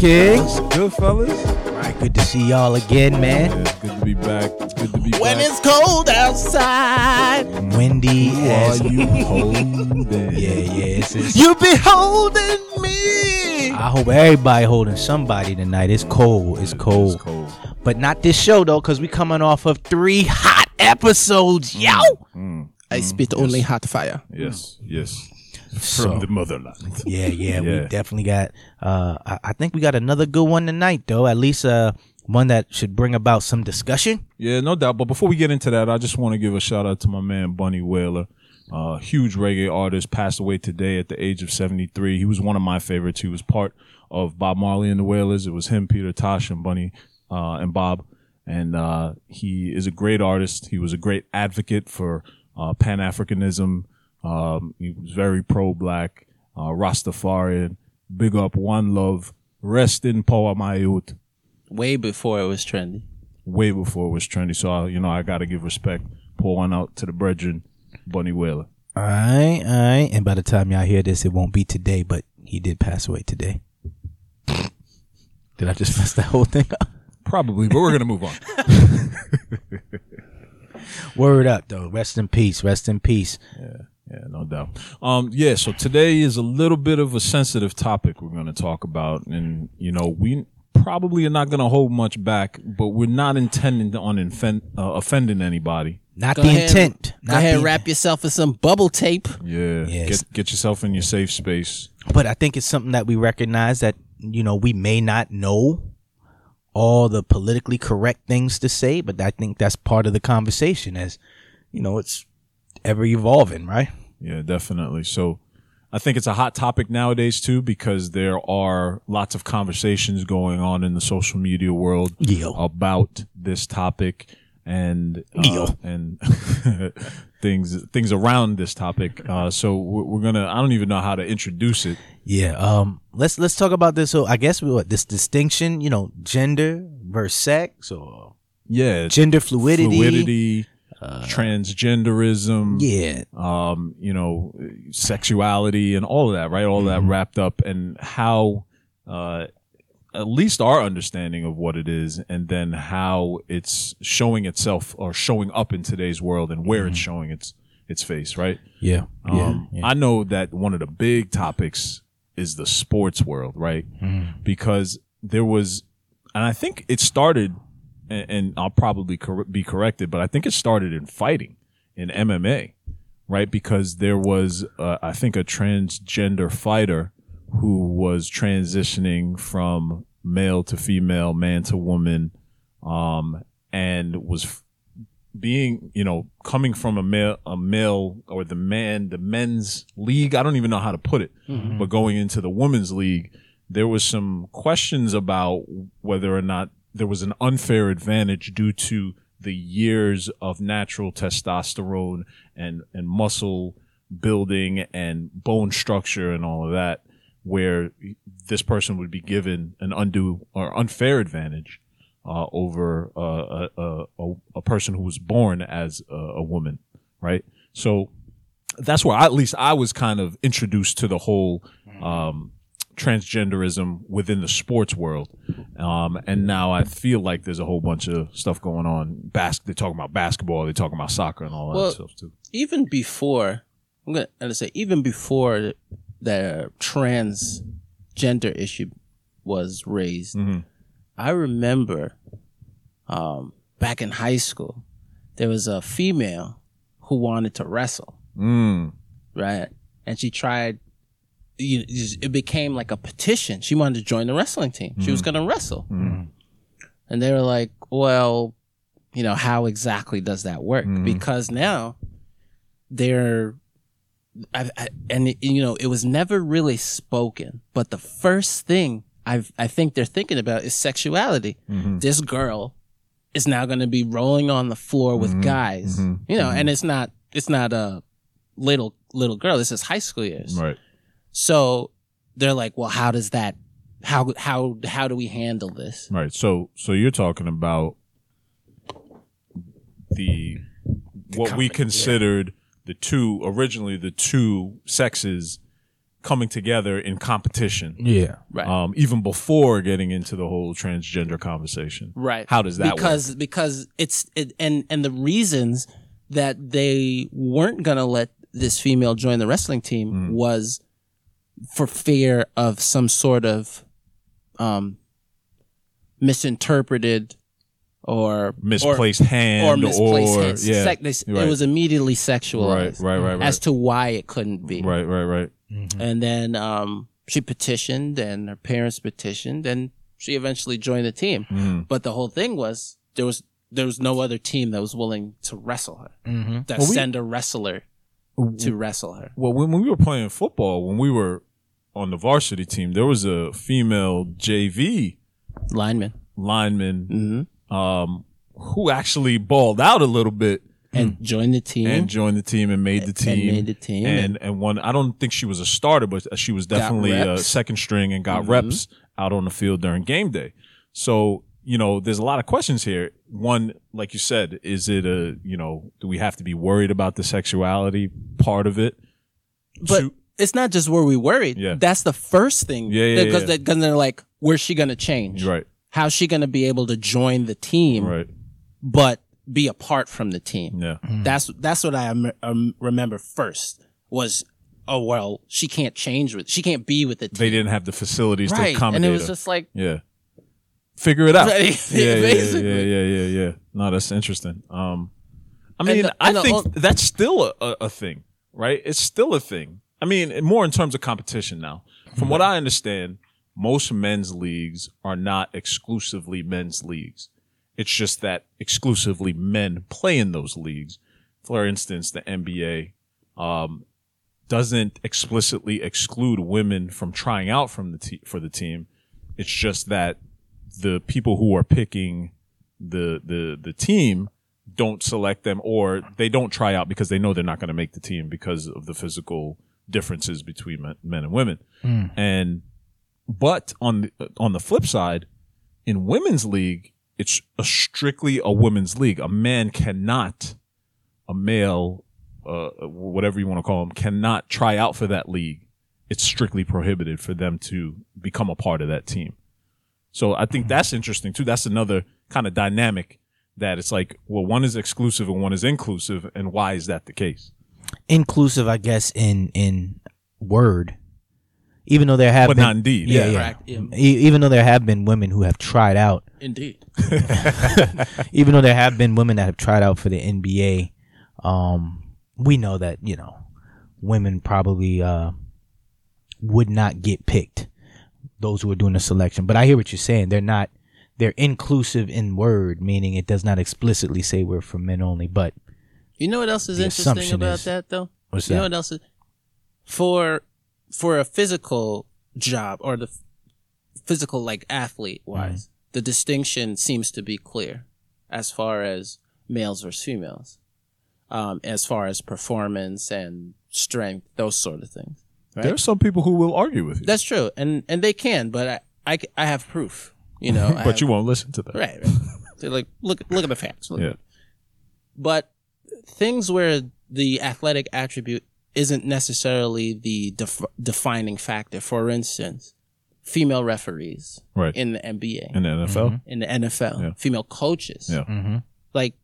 Kings. Peace. Peace, Good fellas. All right, good to see y'all again, man. Yeah, good to be back. Good to be When back. it's cold outside, Windy Who as are you holding? yeah, yeah. It's, it's, you be holding me. I hope everybody holding somebody tonight. It's cold. It's cold. It's cold. But not this show though, because we coming off of three hot episodes, yo. Mm. I spit only hot fire. Yes, yes. From So- the motherland. Yeah, yeah, we definitely got. Uh, I, I think we got another good one tonight, though. At least uh, one that should bring about some discussion. Yeah, no doubt. But before we get into that, I just want to give a shout out to my man Bunny Wailer. Uh, huge reggae artist, passed away today at the age of 73. He was one of my favorites. He was part of Bob Marley and the Wailers. It was him, Peter Tosh, and Bunny uh, and Bob. And uh, he is a great artist. He was a great advocate for uh, Pan Africanism. Um, he was very pro black, uh, Rastafarian. Big up, one love. Rest in power, my youth Way before it was trendy. way before it was trendy. So I, you know, I got to give respect. Pour one out to the brethren, Bunny Wailer. All right, all right. And by the time y'all hear this, it won't be today, but he did pass away today. Did I just mess that whole thing up? Probably, but we're gonna move on. Word up, though. Rest in peace. Rest in peace. Yeah, no doubt. Um, yeah. So today is a little bit of a sensitive topic we're gonna talk about, and you know, we probably are not gonna hold much back, but we're not intending on infen- uh, offending anybody. Not Go the ahead, intent. Go Not ahead, the and wrap yourself in some bubble tape. Yeah. Yes. Get get yourself in your safe space. but I think it's something that we recognize that you know we may not know all the politically correct things to say, but I think that's part of the conversation. As you know, it's ever evolving, right? Yeah, definitely. So I think it's a hot topic nowadays too because there are lots of conversations going on in the social media world about this topic and uh, and things things around this topic. Uh, so we're, we're gonna. I don't even know how to introduce it. Yeah. Um. Let's let's talk about this. So I guess we what this distinction, you know, gender versus sex or Yeah, gender fluidity. fluidity, transgenderism. Yeah. um, you know, sexuality and all of that, right? All of that wrapped up and how, uh, at least our understanding of what it is and then how it's showing itself or showing up in today's world and where it's showing its, its face, right? Yeah. Um, I know that one of the big topics is the sports world, right? Because there was, and I think it started, and, and I'll probably cor- be corrected, but I think it started in fighting in MMA, right? Because there was, uh, I think, a transgender fighter who was transitioning from male to female, man to woman, um, and was f- being, you know, coming from a male, a male or the man, the men's league. I don't even know how to put it, but going into the women's league, there was some questions about whether or not there was an unfair advantage due to the years of natural testosterone and, and muscle building and bone structure and all of that, where this person would be given an undue or unfair advantage uh, over uh, a, a, a, person who was born as a, a woman, right? So that's where I, at least I was kind of introduced to the whole um, transgenderism within the sports world, um, and now I feel like there's a whole bunch of stuff going on. Bas- they're talking about basketball, they're talking about soccer, and all that stuff too. Even before, I'm gonna, I'm say, even before the transgender issue was raised, Mhm. I remember um, back in high school, there was a female who wanted to wrestle, Mm. right? And she tried. You, it became like a petition. She wanted to join the wrestling team. She was mm. going to wrestle, mm. Mm. and they were like, "Well, you know, how exactly does that work? Because now they're, I, I, and you know, it was never really spoken. But the first thing I I think they're thinking about is sexuality. Mm-hmm. This girl is now going to be rolling on the floor with mm-hmm. guys, mm-hmm. you know, and it's not it's not a little little girl. This is high school years. Right. So they're like, well, how does that? How how how do we handle this? Right. So so you're talking about the what we considered the two originally the two sexes coming together in competition. Yeah. Right. Um, even before getting into the whole transgender conversation. Right. How does that because because it's it, and and the reasons that they weren't gonna let this female join the wrestling team Mm. was for fear of some sort of um misinterpreted or Misplaced hand or, or misplaced or- hands. yeah, Sec- right. It was immediately Right, sexualized right, right, right. as to why it couldn't be. right, right, right. And then um, she petitioned, and her parents petitioned, and she eventually joined the team. Mm. But the whole thing was there was there was no other team that was willing to wrestle her, Mm-hmm. that Well, we- send a wrestler to wrestle her. Well, when, when we were playing football, when we were on the varsity team, there was a female JV Lineman. lineman hmm um, who actually balled out a little bit And joined the team. and joined the team and made the And team. made the team. And and one, I don't think she was a starter, but she was definitely a second string and got Mhm. reps out on the field during game day. So you know, there's a lot of questions here. One, like you said, is it a you know, do we have to be worried about the sexuality part of it? but Two- it's not just where we worried. Yeah. That's the first thing. Yeah, yeah, Because yeah. they, 'cause they're like, where's she going to change? right, How's she going to be able to join the team, right, but be apart from the team? yeah, That's that's what I um, remember first was, oh well, she can't change with, she can't be with the team. they didn't have the facilities to right, accommodate and it was her. just like, yeah, figure it out. Right, yeah, yeah, yeah, yeah, yeah, yeah. No, that's interesting. Um, I mean, the- I and the think ol- that's still a, a, a thing, right? It's still a thing. I mean, more in terms of competition now. From what I understand, most men's leagues are not exclusively men's leagues. It's just that exclusively men play in those leagues. For instance, the NBA um, doesn't explicitly exclude women from trying out from the te- for the team. It's just that the people who are picking the the the team don't select them or they don't try out because they know they're not going to make the team because of the physical differences between men, and women. And but on the, on the flip side, in women's league, it's a strictly a women's league. A man cannot, a male, uh, whatever you want to call him, cannot try out for that league. It's strictly prohibited for them to become a part of that team. So I think that's interesting too. That's another kind of dynamic that it's like, well, one is exclusive and one is inclusive, and why is that the case? Inclusive, I guess, in in word. Even though there have But been, not in deed. Yeah, Yeah. yeah. Correct, yeah. E- even though there have been women who have tried out, indeed. even though there have been women that have tried out for the NBA, um, we know that you know women probably uh, would not get picked. Those who are doing the selection, but I hear what you're saying. They're not. They're inclusive in word, meaning it does not explicitly say we're for men only. But You know what else is The interesting about is- that though? what's you know what else is for for a physical job or the physical like athlete wise, Mm-hmm. the distinction seems to be clear as far as males versus females, um, as far as performance and strength, those sort of things. Right? There are some people who will argue with you, That's true, and and they can, but I I, I have proof. You know, but have- you won't listen to that. Right, right. They're like, look, look at the facts. Look Yeah. But things where the athletic attribute isn't necessarily the def- defining factor. For instance, female referees Right. in the NBA, In the NFL, mm-hmm. in the NFL, Yeah. female coaches. Yeah. Mm-hmm. Like,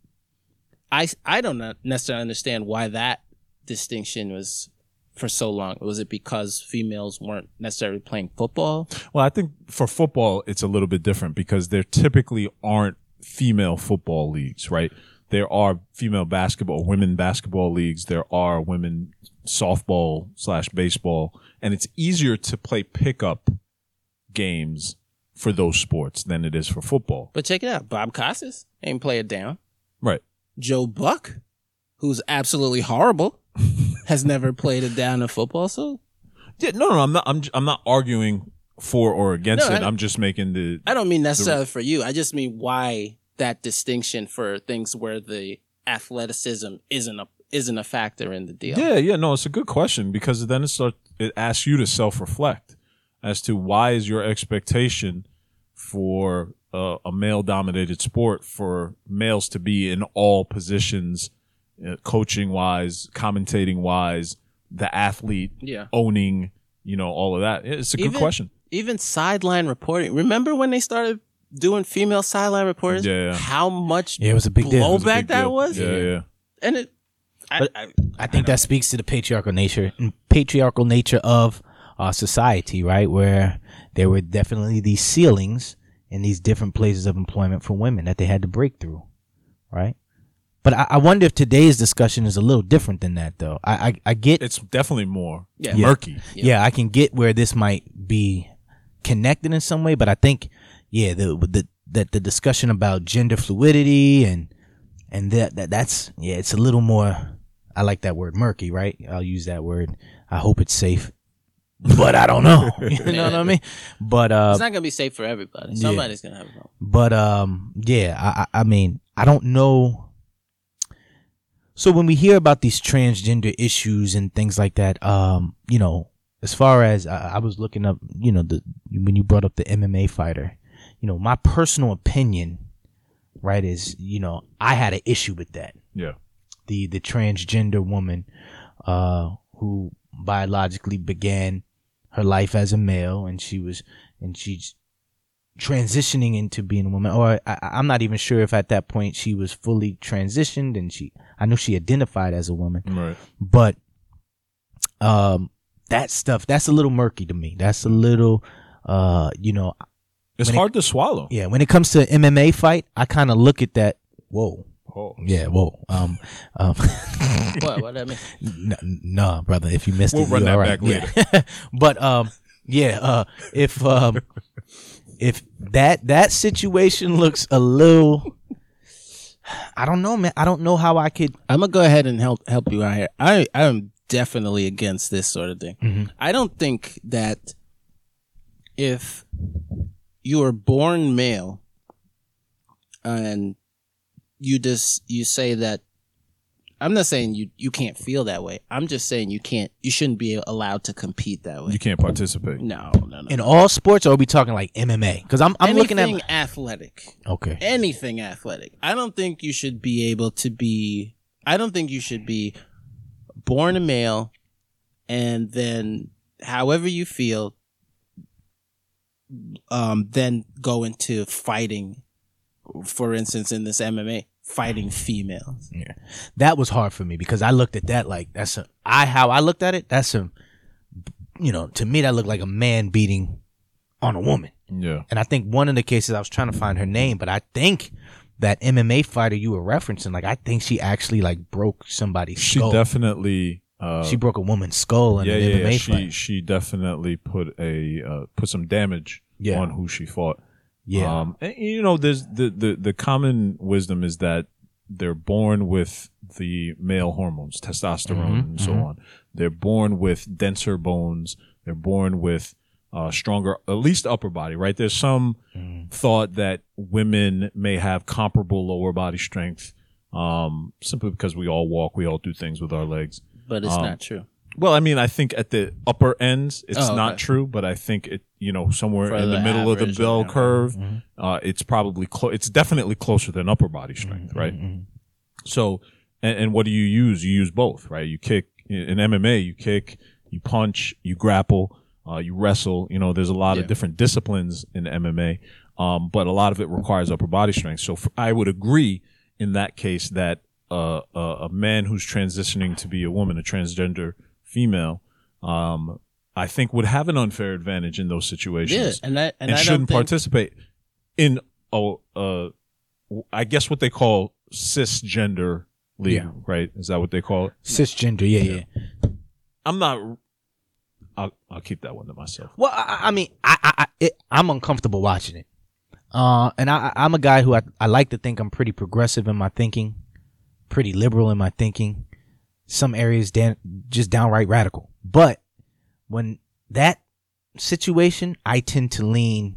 I I don't not necessarily understand why that distinction was for so long. Was it because females weren't necessarily playing football? Well, I think for football, it's a little bit different because there typically aren't female football leagues, right? There are female basketball, women basketball leagues. There are women softball slash baseball, and it's easier to play pickup games for those sports than it is for football. But check it out, Bob Costas ain't play it down. Right. Joe Buck, who's absolutely horrible, has never played it down in football. So Yeah, no, no, I'm not. I'm, I'm not arguing for or against No, it. I'm just making the. I don't mean necessarily for you. I just mean why that distinction for things where the athleticism isn't a isn't a factor in the deal. Yeah, yeah, no, it's a good question because then it start it asks you to self reflect as to why is your expectation for uh, a male dominated sport for males to be in all positions, uh, coaching wise, commentating wise, the athlete Yeah. owning you know, all of that. It's a good Even- question. Even sideline reporting. Remember when they started doing female sideline reporters? Yeah, yeah. How much Yeah, it was a big deal. It blowback was a Big that deal. was? Yeah, yeah. And it. I, But- I, I think that speaks to the patriarchal nature patriarchal nature of our society, right? Where there were definitely these ceilings in these different places of employment for women that they had to break through, right? But I, I wonder if today's discussion is a little different than that, though. I I, I get, It's definitely more Yeah. murky. yeah. I can get where this might be connected in some way, but I think, yeah, the the that the discussion about gender fluidity and and that that that's yeah, it's a little more. I like that word murky, right? I'll use that word. I hope it's safe, but I don't know. you know what I mean? But uh, it's not gonna be safe for everybody. Somebody's gonna have a problem. but um, yeah, I, I I mean, I don't know. So when we hear about these transgender issues and things like that, um, you know, as far as I, I was looking up, you know, the when you brought up the MMA fighter, you know, my personal opinion, right, is you know, I had an issue with that Yeah. the the transgender woman uh who biologically began her life as a male and she was and she's transitioning into being a woman or I, I'm not even sure if at that point she was fully transitioned and she I know she identified as a woman Right. but um that stuff that's a little murky to me that's a little uh you know It's When it- hard to swallow. yeah when it comes to MMA fight I kind of look at that whoa Oh. yeah whoa um um What? What that mean? N- nah, brother. If you missed We'll it, run you're that all right. back Yeah. but um, yeah. Uh, if um, if that that situation looks a little, I don't know, man. I don't know how I could. I'm gonna go ahead and help help you out here. I I am definitely against this sort of thing. Mhm. I don't think that if you are born male and you just you say that I'm not saying you you can't feel that way. I'm just saying you can't you shouldn't be allowed to compete that way. You can't participate. no, no, no. In all sports, or are we talking like MMA? Because I'm I'm Anything looking at athletic. okay. anything athletic. I don't think you should be able to be. I don't think you should be born a male, and then however you feel, um, then go into fighting. For instance, in this MMA, fighting females. Yeah. That was hard for me because I looked at that like that's a I how I looked at it. That's a you know to me that looked like a man beating on a woman. Yeah. And I think one of the cases I was trying to find her name, but I think that MMA fighter you were referencing, like I think she actually like broke somebody's She skull. definitely. Uh, she broke a woman's skull in yeah, an yeah, MMA yeah. She fight. she definitely put a uh, put some damage Yeah. on who she fought. Yeah, Um, and, you know, there's the, the the common wisdom is that they're born with the male hormones, testosterone, Mhm, and so mhm. on. They're born with denser bones. They're born with uh, stronger, at least upper body. Right? There's some Mhm. thought that women may have comparable lower body strength, um, simply because we all walk, we all do things with our legs. But it's Um, not true. Well, I mean, I think at the upper ends, it's Oh, not true, but I think it, you know, somewhere For in the, the middle of the bell whatever. curve, Mhm. uh, it's probably close. It's definitely closer than upper body strength, right? Mhm. So, and, and what do you use? You use both, right? You kick in MMA, you kick, you punch, you grapple, uh, you wrestle. You know, there's a lot Yeah. of different disciplines in MMA, um, but a lot of it requires upper body strength. So, f I I would agree in that case that uh, a, a man who's transitioning to be a woman, a transgender female, um, I think would have an unfair advantage in those situations. Yeah, situations and that and, and, I don't shouldn't think, participate in a, uh, I guess what they call cisgender league, Yeah. right? Is that what they call it? cisgender. Yeah, yeah. I'm not. I'll, I'll keep that one to myself. Well, I, I mean, I, I, I it, I'm uncomfortable watching it. Uh, and I, I'm a guy who I, I like to think I'm pretty progressive in my thinking, pretty liberal in my thinking. Some areas dan- just downright radical. But when that situation, I tend to lean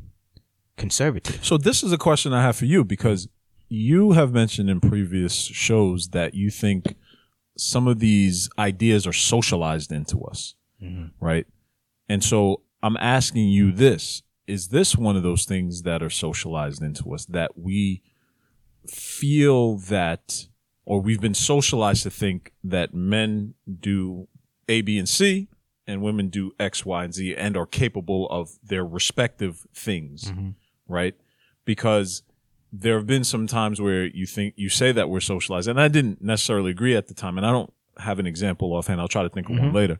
conservative. So this is a question I have for you because you have mentioned in previous shows that you think some of these ideas are socialized into us, mm-hmm. right? And so I'm asking you this: Is this one of those things that are socialized into us that we feel that, or we've been socialized to think that men do A, B, and C, and women do X, Y, and Z and are capable of their respective things, right? Because there have been some times where you think you say that we're socialized, and I didn't necessarily agree at the time, and I don't have an example offhand. I'll try to think of one later.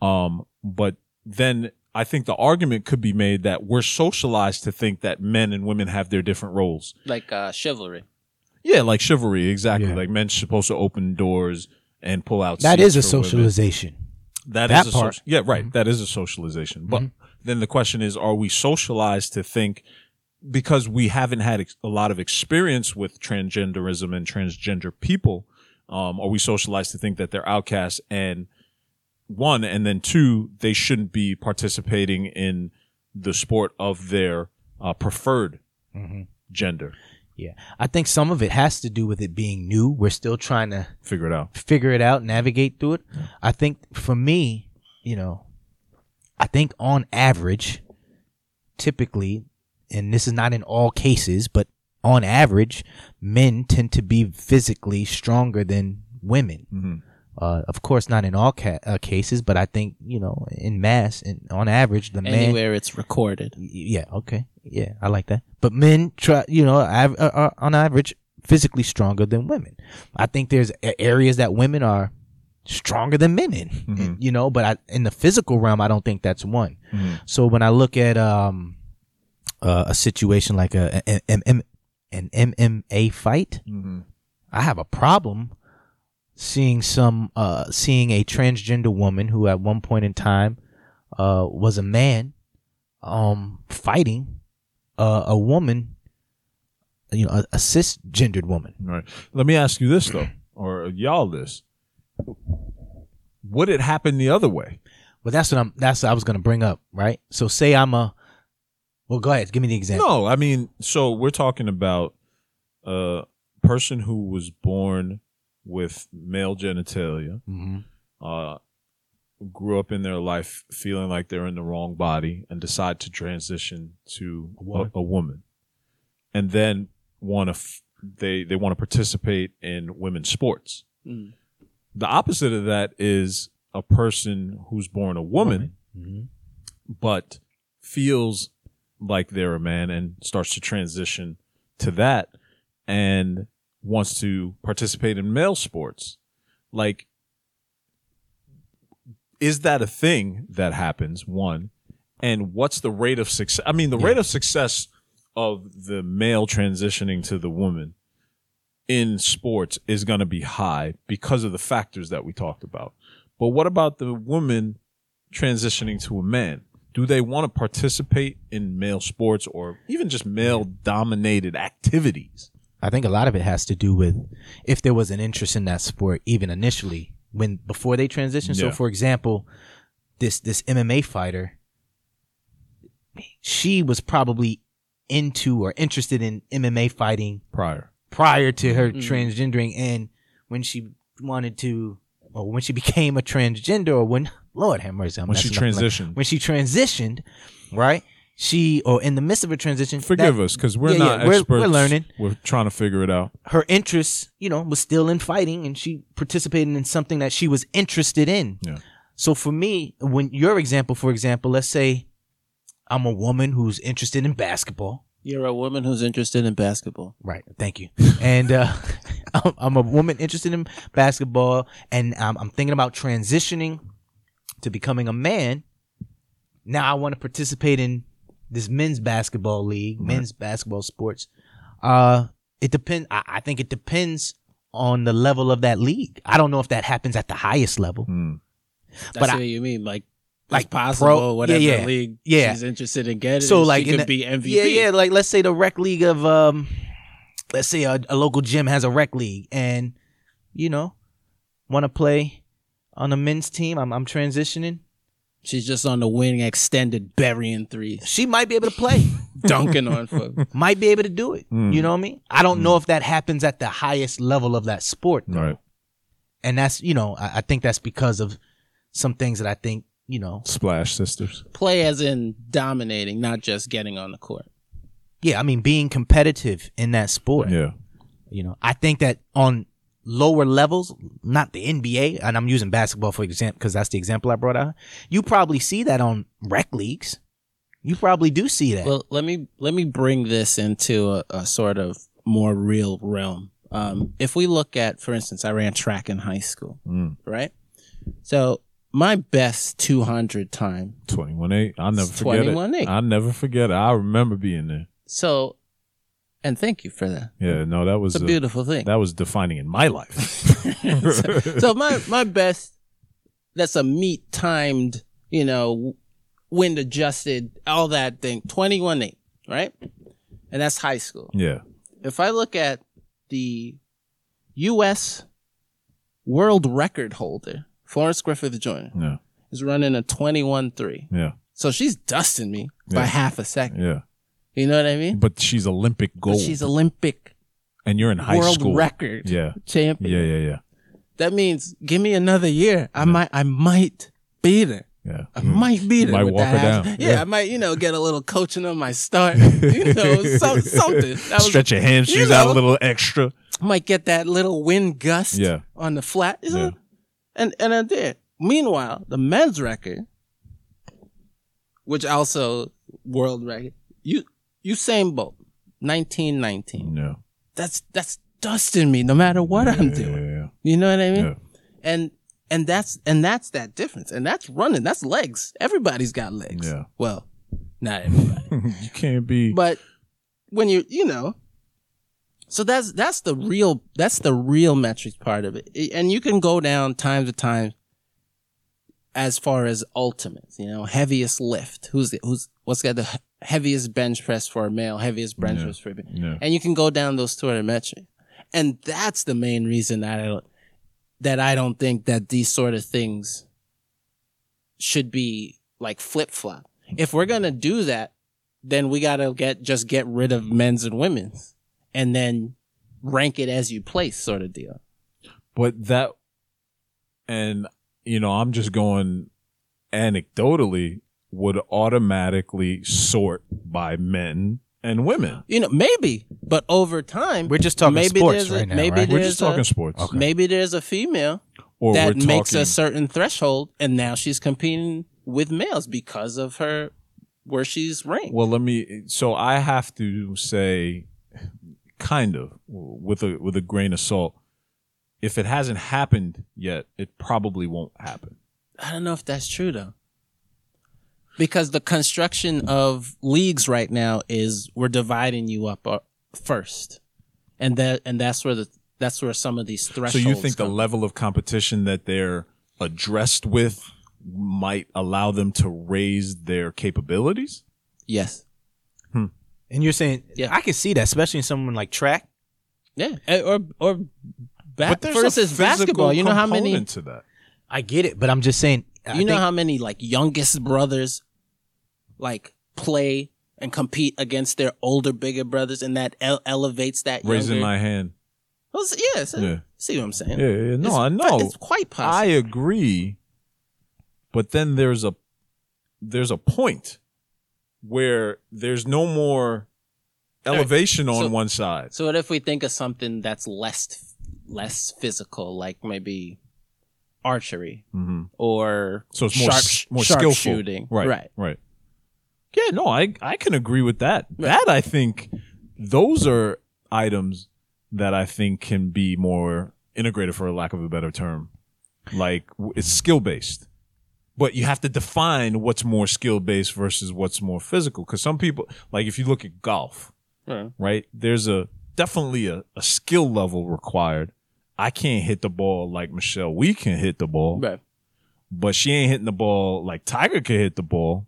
Um, but then I think the argument could be made that we're socialized to think that men and women have their different roles. Like uh, chivalry. Yeah, like chivalry, exactly. Yeah. Like men's supposed to open doors and pull out. That is a women. socialization. That That is a part. soci- yeah, right. That is a socialization. But then the question is, are we socialized to think because we haven't had ex- a lot of experience with transgenderism and transgender people? Um, are we socialized to think that they're outcasts and one, and then two, they shouldn't be participating in the sport of their uh, preferred gender? Yeah. I think some of it has to do with it being new. We're still trying to Figure it out. figure it out, navigate through it. I think for me, you know, I think on average, typically, and this is not in all cases, but on average, men tend to be physically stronger than women. Mm-hmm. Uh, of course, not in all ca- uh, cases, but I think you know, in mass and on average, the man Anywhere it's recorded. Yeah okay. Yeah i like that. But men try you know av- are, are on average physically stronger than women. I think there's areas that women are stronger than men in you know but I, in the physical realm i don't think that's one. So when i look at um uh, a situation like a, a, a- a- an mma fight i have a problem seeing some uh seeing a transgender woman who at one point in time uh was a man um fighting uh, a woman you know a, a cisgendered woman. Right. Let me ask you this though, or y'all this: Would it happen the other way? but that's what i'm that's what i was gonna bring up right? So say i'm a well go ahead. Give me the example. No, I mean, so we're talking about a person who was born with male genitalia, Mhm. uh, grew up in their life feeling like they're in the wrong body, and decide to transition to a woman. a, woman, and then want to f- they they want to participate in women's sports. Mm. The opposite of that is a person who's born a woman, Mhm. but feels like they're a man and starts to transition to that and wants to participate in male sports. Like, is that a thing that happens? One. And what's the rate of success? I mean, the rate of success of the male transitioning to the woman in sports is going to be high because of the factors that we talked about. But what about the woman transitioning to a man? Do they want to participate in male sports or even just male dominated activities? I think a lot of it has to do with if there was an interest in that sport even initially when before they transition so for example this this mma fighter she was probably into or interested in mma fighting Prior. prior to her Mm. transgendering and when she wanted to or when she became a transgender or when lord have mercy I'm When she messing up, like, transitioned. when she transitioned right she or in the midst of a transition Forgive that- us because we're Yeah, not yeah, we're- experts. we're learning. We're trying to figure it out. her interest you know was still in fighting and she participated in something that she was interested in Yeah. so for me when your example for example let's say i'm a woman who's interested in basketball You're a woman who's interested in basketball. Right. Thank you. And uh, I'm- I'm a woman interested in basketball, and I'm, I'm thinking about transitioning to becoming a man. Now I want to participate in this men's basketball league, men's basketball sports. Uh, it depends. I, I think it depends on the level of that league. I don't know if that happens at the highest level. That's But I- what you mean. Like, Like like possible, pro- whatever yeah, yeah. league Yeah. she's interested in getting. So like in could the- be MVP. Yeah, yeah. Like let's say the rec league of um, let's say a, a local gym has a rec league, and you know, want to play on a men's team. I'm I'm transitioning. She's just on the wing, extended, burying threes, She might be able to play. dunking on foot. might be able to do it. Mm. You know what I mean? I don't know if that happens at the highest level of that sport, though. Right. and that's you know I, I think that's because of some things that I think you know. Splash Sisters. Play as in dominating, not just getting on the court. Yeah, I mean being competitive in that sport. Yeah. You know, I think that on lower levels, not the NBA, and I'm using basketball for example because that's the example I brought out. You probably see that on rec leagues. You probably do see that. Well, let me let me bring this into a, a sort of more real realm. Um, if we look at, for instance, I ran track in high school, Mm. right? So my best 200 time. 21 8. I'll never forget 21-8. it. I'll never forget it. I remember being there. So, and thank you for that. Yeah, no, that was It's a uh, beautiful thing. that was defining in my life. so, so my my best that's a meet timed you know wind adjusted all that thing 21 8 right and that's high school yeah. if i look at the us world record holder florence griffith joyner Yeah. is running a 21 3 Yeah. so she's dusting me by half a second Yeah. You know what i mean But she's Olympic But gold. she's olympic and you're in high world school. record Yeah. champion Yeah, yeah, yeah. that means give me another year i might i might beat her Yeah. I might beat her. Might with walk that her down. Yeah, Yeah. I might, you know, get a little coaching on my start. You know, some, something. Was, Stretch your hamstrings you out a little extra. might get that little wind gust Yeah. on the flat. You know? Yeah. And and I did. Meanwhile, the men's record, which also world record, you Usain Bolt, nineteen nineteen. Yeah. That's that's dusting me no matter what I'm doing. Yeah. You know what I mean? Yeah. and and that's and that's that difference and that's running that's legs everybody's got legs Yeah. well not everybody you can't be. but when you you know so that's that's the real that's the real metrics part of it and you can go down times to times as far as ultimates you know heaviest lift who's the who's what's got the heaviest bench press for a male heaviest bench Yeah. press for a male yeah. and you can go down those two other metrics. And that's the main reason that I don't, that I don't think that these sort of things should be like flip flop. If we're gonna do that, then we gotta get just get rid of men's and women's, and then rank it as you place, sort of deal. But that, and you know, I'm just going anecdotally, would automatically sort by men and women. You know, maybe, but over time, We're just talking maybe sports there's a- right now, maybe right? We're just talking a, sports, Maybe there's a female or that we're makes a certain threshold, and now she's competing with males because of her where she's ranked. Well, let me. So I have to say, kind of with a with a grain of salt. If it hasn't happened yet, it probably won't happen. I don't know if that's true though, because the construction of leagues right now is we're dividing you up uh, first, and that and that's where the that's where some of these thresholds. So you think the level of competition that they're addressed with might allow them to raise their capabilities? yes, And you're saying, Yeah. I can see that, especially in someone like track. yeah, Eh, or or ba- But there's for a physical basketball. You know how many component to that. I get it, but I'm just saying. I you know think- how many like youngest brothers like play and compete against their older bigger brothers and that ele- elevates that Raising younger my hand. Well, s- yeah, so- Yeah. see what i'm saying Yeah, yeah, no, It's I know. it's quite possible. I agree, but then there's a there's a point where there's no more elevation on so- one side. so what if we think of something that's less less physical like maybe archery hmm or So it's more sharp, s- more sharp skillful. shooting Right, right right. Yeah, no, I I can agree with that. That I think those are items that I think can be more integrated, for lack of a better term. Like it's skill based, but you have to define what's more skill based versus what's more physical. Because some people, like if you look at golf, Right. right? There's a definitely a, a skill level required. I can't hit the ball like Michelle. We can hit the ball, right but she ain't hitting the ball like Tiger can hit the ball.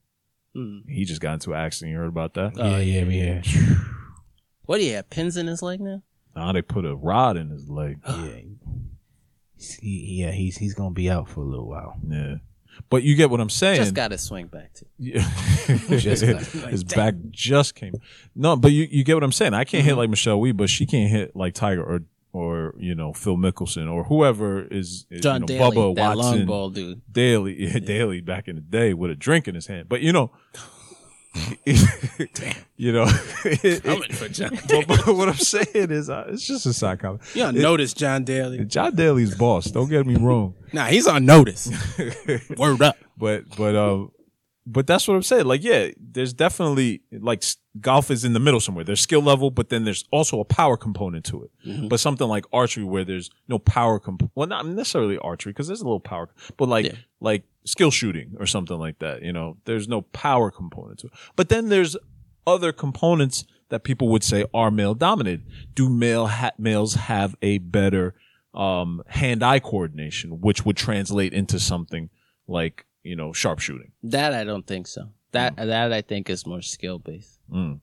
Mm. He just got into an accident. You heard about that? yeah, yeah, yeah, what do you have pins in his leg now Now they put a rod in his leg. yeah. He, yeah, he's he's gonna be out for a little while. Yeah, but you get what I'm saying. just got to swing back to Yeah. Just got- his back just came. No, but you, you get what I'm saying. I can't hit Mm-hmm. like Michelle Wie, but she can't hit like Tiger or or you know Phil Mickelson or whoever is, is John you know, Daly, Bubba that long ball dude. Daly, yeah, Daly back in the day with a drink in his hand. But you know, Damn. you know, it- Coming for John. but, but what I'm saying is, uh, it's just a side comment. You don't notice John Daly. John Daly's boss. Don't get me wrong. Nah, he's on notice. Word up. but but um but that's what I'm saying. Like, yeah, there's definitely like golf is in the middle somewhere. There's skill level, but then there's also a power component to it. But something like archery, where there's no power comp, well, not necessarily archery because there's a little power, but like Yeah. like skill shooting or something like that. You know, there's no power component to it. But then there's other components that people would say are male dominated. Do male ha- males have a better um, hand-eye coordination, which would translate into something like you know sharpshooting? That I don't think so. That mm. that I think is more skill based. Mm.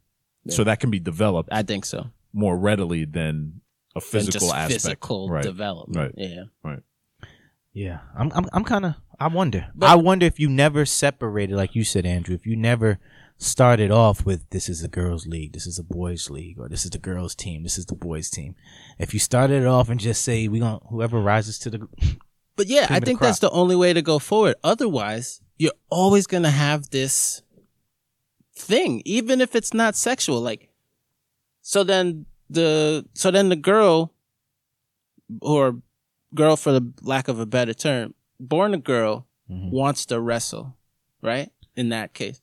So that can be developed I think so. more readily than a Than physical just aspect. physical right. development. Right. Yeah. Right. Yeah, I'm I'm I'm kind of I wonder. I wonder if you never separated like you said Andrew, if you never started off with this is a girls league, this is a boys league or this is the girls team, this is the boys team. If you started it off and just say we going to whoever rises to the But yeah, I think that's the only way to go forward. Otherwise, you're always going to have this thing, even if it's not sexual. Like, so then the, so then the girl, or girl for the lack of a better term, born a girl wants to wrestle, right? In that case,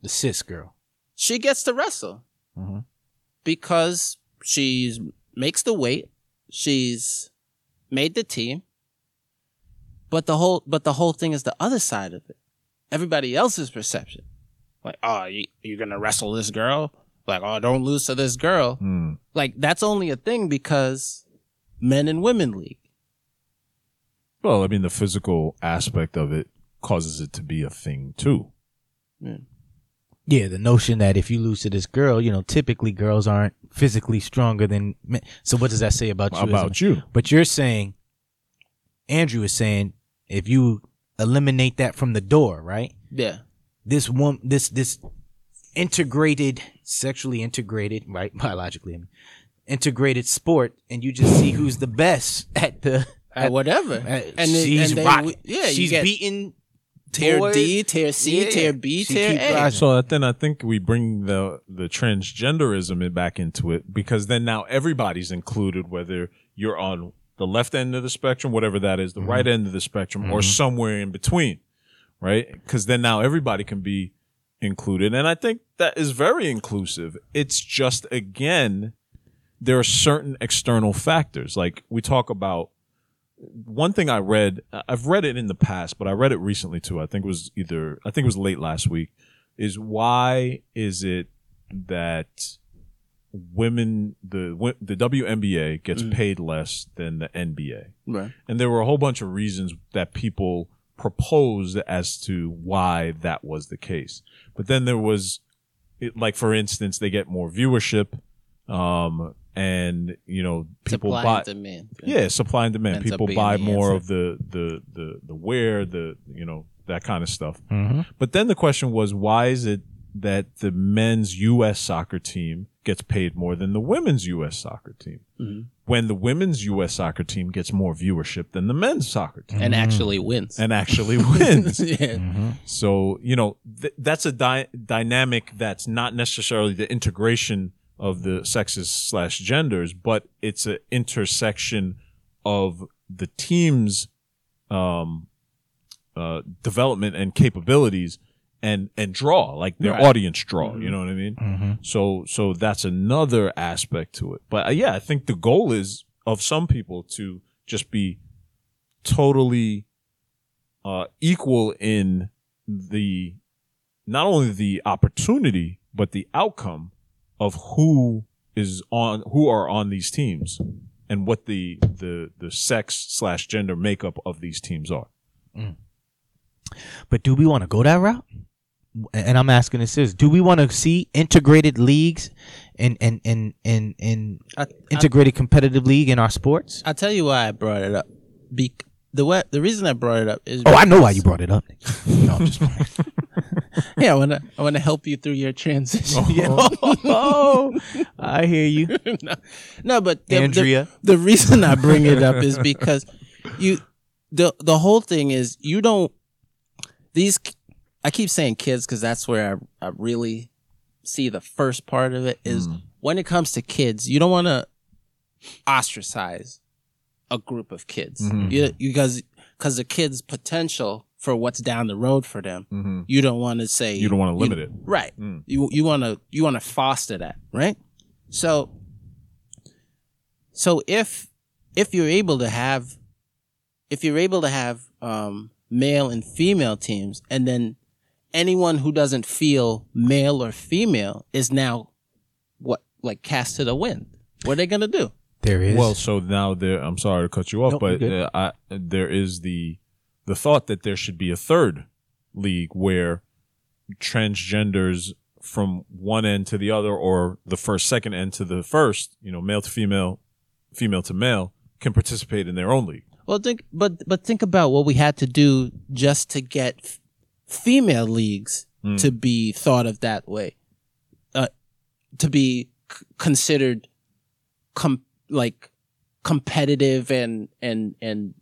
the cis girl. she gets to wrestle Mhm. because she's makes the weight, she's made the team, but the whole but the whole thing is the other side of it. Everybody else's perception, like, oh, you, you're gonna wrestle this girl, like, oh, don't lose to this girl. Hmm. Like that's only a thing because men and women league. Well, I mean, the physical aspect of it causes it to be a thing too. Yeah, the notion that if you lose to this girl, you know, typically girls aren't physically stronger than men. So what does that say about you? About you. But you're saying, Andrew is saying, if you eliminate that from the door, right? Yeah, This one, this this integrated, sexually integrated, right? Biologically, I mean, integrated sport, and you just see who's the best at the. at whatever, at- and they- she's and they, rock- yeah, she's get beating tier boys. D, tier C, Yeah. tier B, She tier keep A. rising. So then I think we bring the the transgenderism back into it because then now everybody's included, whether you're on the left end of the spectrum, whatever that is, the Mm-hmm. right end of the spectrum, or somewhere in between, right? Because then now everybody can be included, and I think that is very inclusive. It's just again, there are certain external factors, like we talk about one thing I read, I've read it in the past, but I read it recently too. I think it was either, I think it was late last week, is why is it that women, the, wi- the WNBA gets paid less than the NBA? Right. And there were a whole bunch of reasons that people proposed as to why that was the case. But then there was, it, like, for instance, they get more viewership, um, and, you know, people Supply buy, and demand. yeah, supply and demand. Ends People buy more answer. of the, the the the wear, the you know that kind of stuff. Mhm. But then the question was, why is it that the men's U.S. soccer team gets paid more than the women's U.S. soccer team? Mm-hmm. When the women's U.S. soccer team gets more viewership than the men's soccer team, and actually wins. and actually wins. yeah. So you know th- that's a dy- dynamic that's not necessarily the integration of the sexes slash genders, but it's an intersection of the team's um, uh, development and capabilities and and draw like their Right. audience draw. You know what I mean? So so that's another aspect to it. But uh, yeah, I think the goal is of some people to just be totally uh, equal in the not only the opportunity but the outcome of who is on who are on these teams and what the the the sex slash gender makeup of these teams are. But do we want to go that route? And I'm asking this is, do we want to see integrated leagues and and and and, and I- integrated competitive league in our sports? I'll tell you why I brought it up. Be- the way, the reason I brought it up is Oh, I know why you brought it up. No, I'm just playing. yeah I want to I want to help you through your transition. oh, I hear you, no, no, but the, the- Andrea. The, reason I bring it up is because you the the whole thing is you don't these I keep saying kids because that's where I, I really see the first part of it is when it comes to kids, you don't want to ostracize a group of kids you, you because because the kids' potential for what's down the road for them, Mm-hmm. you don't want to say You don't want to limit it. right. Mm. You you want to you want to foster that, right? So so if if you're able to have if you're able to have um male and female teams and then anyone who doesn't feel male or female is now what like cast to the wind. What are they going to do? There is. Well, so now there. I'm sorry to cut you off, Nope, but uh, I, there is the the thought that there should be a third league where transgenders from one end to the other, or the first second end to the first, you know, male to female, female to male, can participate in their own league. Well, think but but think about what we had to do just to get f- female leagues Mm. to be thought of that way, uh, to be c- considered com- like competitive and and and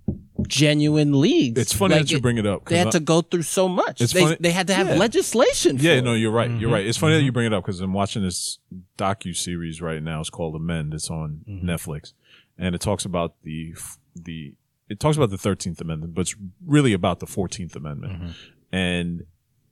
genuine leagues. It's funny Like that you it- bring it up. They I- had to go through so much. It's They funny- they had to have yeah. legislation. For Yeah, it. no, you're right. You're Mhm. right. It's funny that you bring it up because I'm watching this docu series right now. It's called Amend. It's on Netflix, and it talks about the the it talks about the Thirteenth Amendment, but it's really about the Fourteenth Amendment, and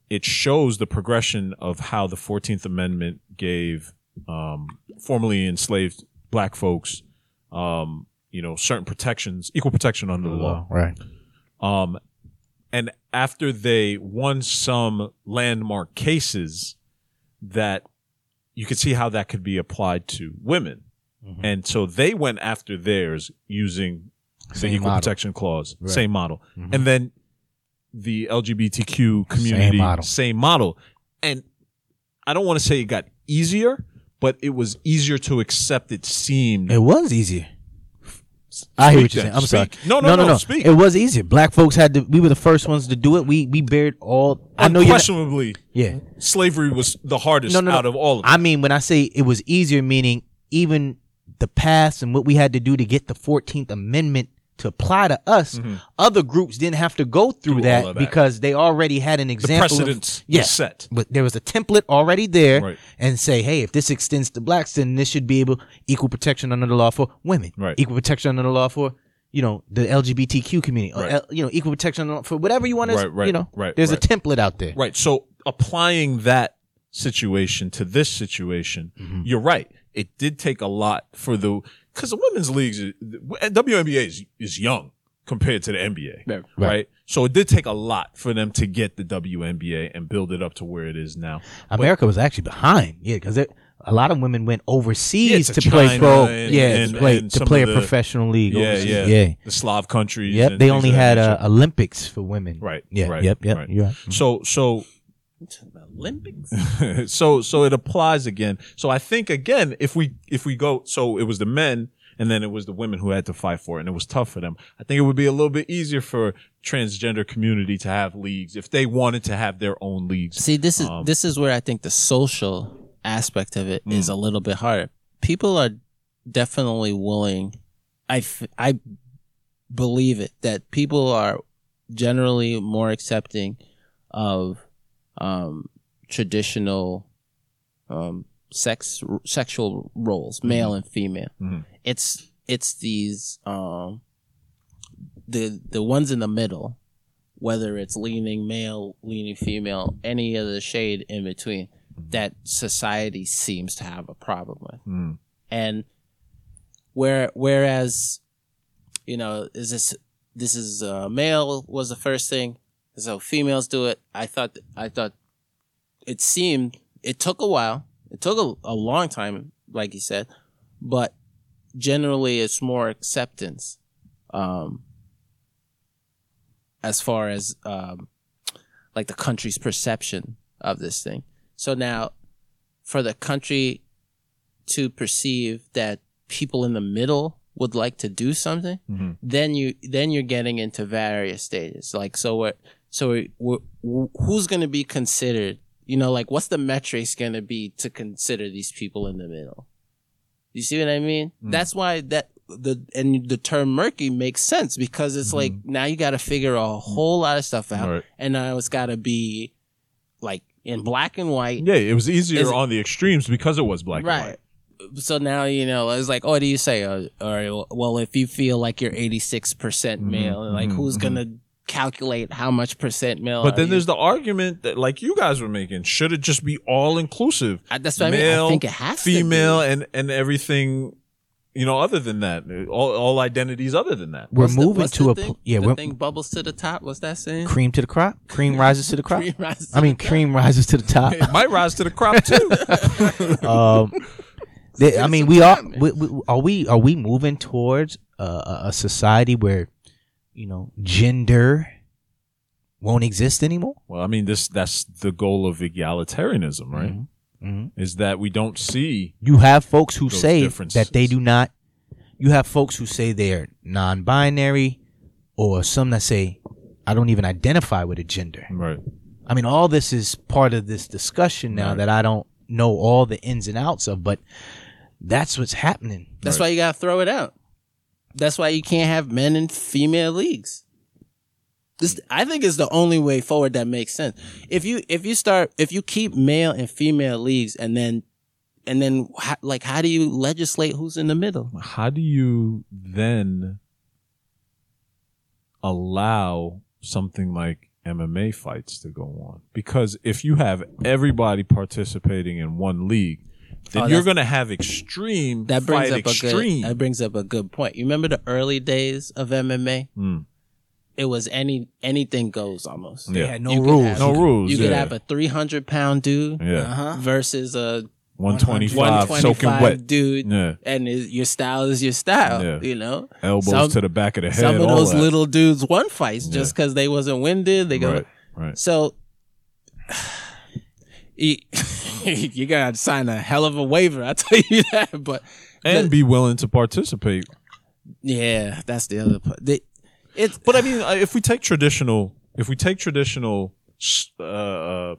it shows the progression of how the Fourteenth Amendment gave um, formerly enslaved black folks, um, you know, certain protections, equal protection under the law. right. Um, and after they won some landmark cases, that you could see how that could be applied to women. Mhm. And so they went after theirs using the equal model. protection clause, Right. same model. Mhm. And then the LGBTQ community, model. same model. And I don't want to say it got easier, but it was easier to accept. It seemed. It was easier. I hear what you're saying. I'm Speak. sorry. No, no, no, no, speak. It was easier. Black folks had to. We were the first ones to do it. We we bared all. I know you. Unquestionably, Yeah. slavery was the hardest No, no, no. out of all of them. I mean, when I say it was easier, meaning even the past and what we had to do to get the Fourteenth Amendment to apply to us, other groups didn't have to go through, Through that, that. because they already had an example. precedents yeah. set. But there was a template already there, Right. and say, hey, if this extends to blacks, then this should be able equal protection under the law for women, Right. Equal protection under the law for you know the LGBTQ community, Right. L- you know equal protection the for whatever you want to, Right, right, you know, right, There's right. a template out there. Right. So applying that situation to this situation, Mm-hmm. you're right. It did take a lot for the because the women's leagues, is- WNBA is, is young compared to the NBA, Right. right. So it did take a lot for them to get the WNBA and build it up to where it is now. America was actually behind, yeah, because a lot of women went overseas Yeah, to to, play pro, and- yeah, and- to play and to play a the- professional league. Yeah, overseas. yeah, yeah. The Slav countries. Yep, and they only had uh. Olympics for women. Right, Yeah. right, Yep. Yep. right. You're right. So so Olympics. so so it applies again. So I think again, if we if we go, so it was the men and then it was the women who had to fight for it, and it was tough for them. I think it would be a little bit easier for transgender community to have leagues if they wanted to have their own leagues. See, this is Um, this is where I think the social aspect of it is Mm. a little bit harder. People are definitely willing. I f- I believe it that people are generally more accepting of um, traditional um, sex sexual roles, male and female. Mhm. It's it's these um, the the ones in the middle, whether it's leaning male, leaning female, any of the shade in between, that society seems to have a problem with. Mm. And where whereas, you know, is this this is uh, male was the first thing, so females do it. I thought I thought it seemed it took a while. It took a, a long time, like you said, but generally it's more acceptance. Um, as far as um, like the country's perception of this thing. So now, for the country to perceive that people in the middle would like to do something, Mhm. then you then you're getting into various stages. Like so, what so we we who's going to be considered? You know, like what's the metrics going to be to consider these people in the middle? You see what I mean? Mm. That's why that the and the term murky makes sense because it's like now you got to figure a whole lot of stuff out, Right. and now it's got to be like in black and white. Yeah, it was easier Is it- on the extremes because it was black and right. white. So now you know it's like, oh, what do you say? Uh, all right, well, if you feel like you're 86 percent Mm-hmm, male, like who's gonna calculate how much percent male? But then you? there's the argument that, like you guys were making, should it just be all inclusive? I- that's what I mean. I Male, think it has to be. female, and and everything. You know, other than that, all all identities other than that. We're What's moving what's to the a thing? pl- yeah. The We're thing bubbles to the top. What's that saying? cream to the crop. Cream rises to the crop. Cream rises I mean, to the cream rises to the top. It might rise to the crop too. um, they- I mean, we are. We, we, are we? Are we moving towards uh, a, a society where, you know, gender won't exist anymore? well, I mean, this that's the goal of egalitarianism, right? Mhm. Is that we don't see You have folks who say that they do not. You have folks who say they're non-binary, or some that say, "I don't even identify with a gender." right. I mean, all this is part of this discussion now Right. that I don't know all the ins and outs of, but that's what's happening. That's why you gotta throw it out. That's why you can't have men and female leagues. This, I think, is the only way forward that makes sense. If you if you start if you keep male and female leagues and then and then like how do you legislate who's in the middle? How do you then allow something like MMA fights to go on? Because if you have everybody participating in one league, then Oh, you're going to have extreme That brings fight up a extreme. good that brings up a good point. You remember the early days of MMA? Mm. It was any anything goes almost. Yeah. They had no You rules. have- No rules. You could have a three hundred pound dude yeah. Uh-huh. versus a 125, one twenty soaking wet. dude, Yeah. and it, your style is your style. Yeah. You know, Elbows Some- to the back of the head. some of those that. little dudes won fights just because they wasn't winded. They go Right. Right. so. You, you gotta sign a hell of a waiver. I tell you that, but And the- be willing to participate. yeah, that's the other part. The, it's But I mean, uh, if we take traditional, if we take traditional, uh, uh,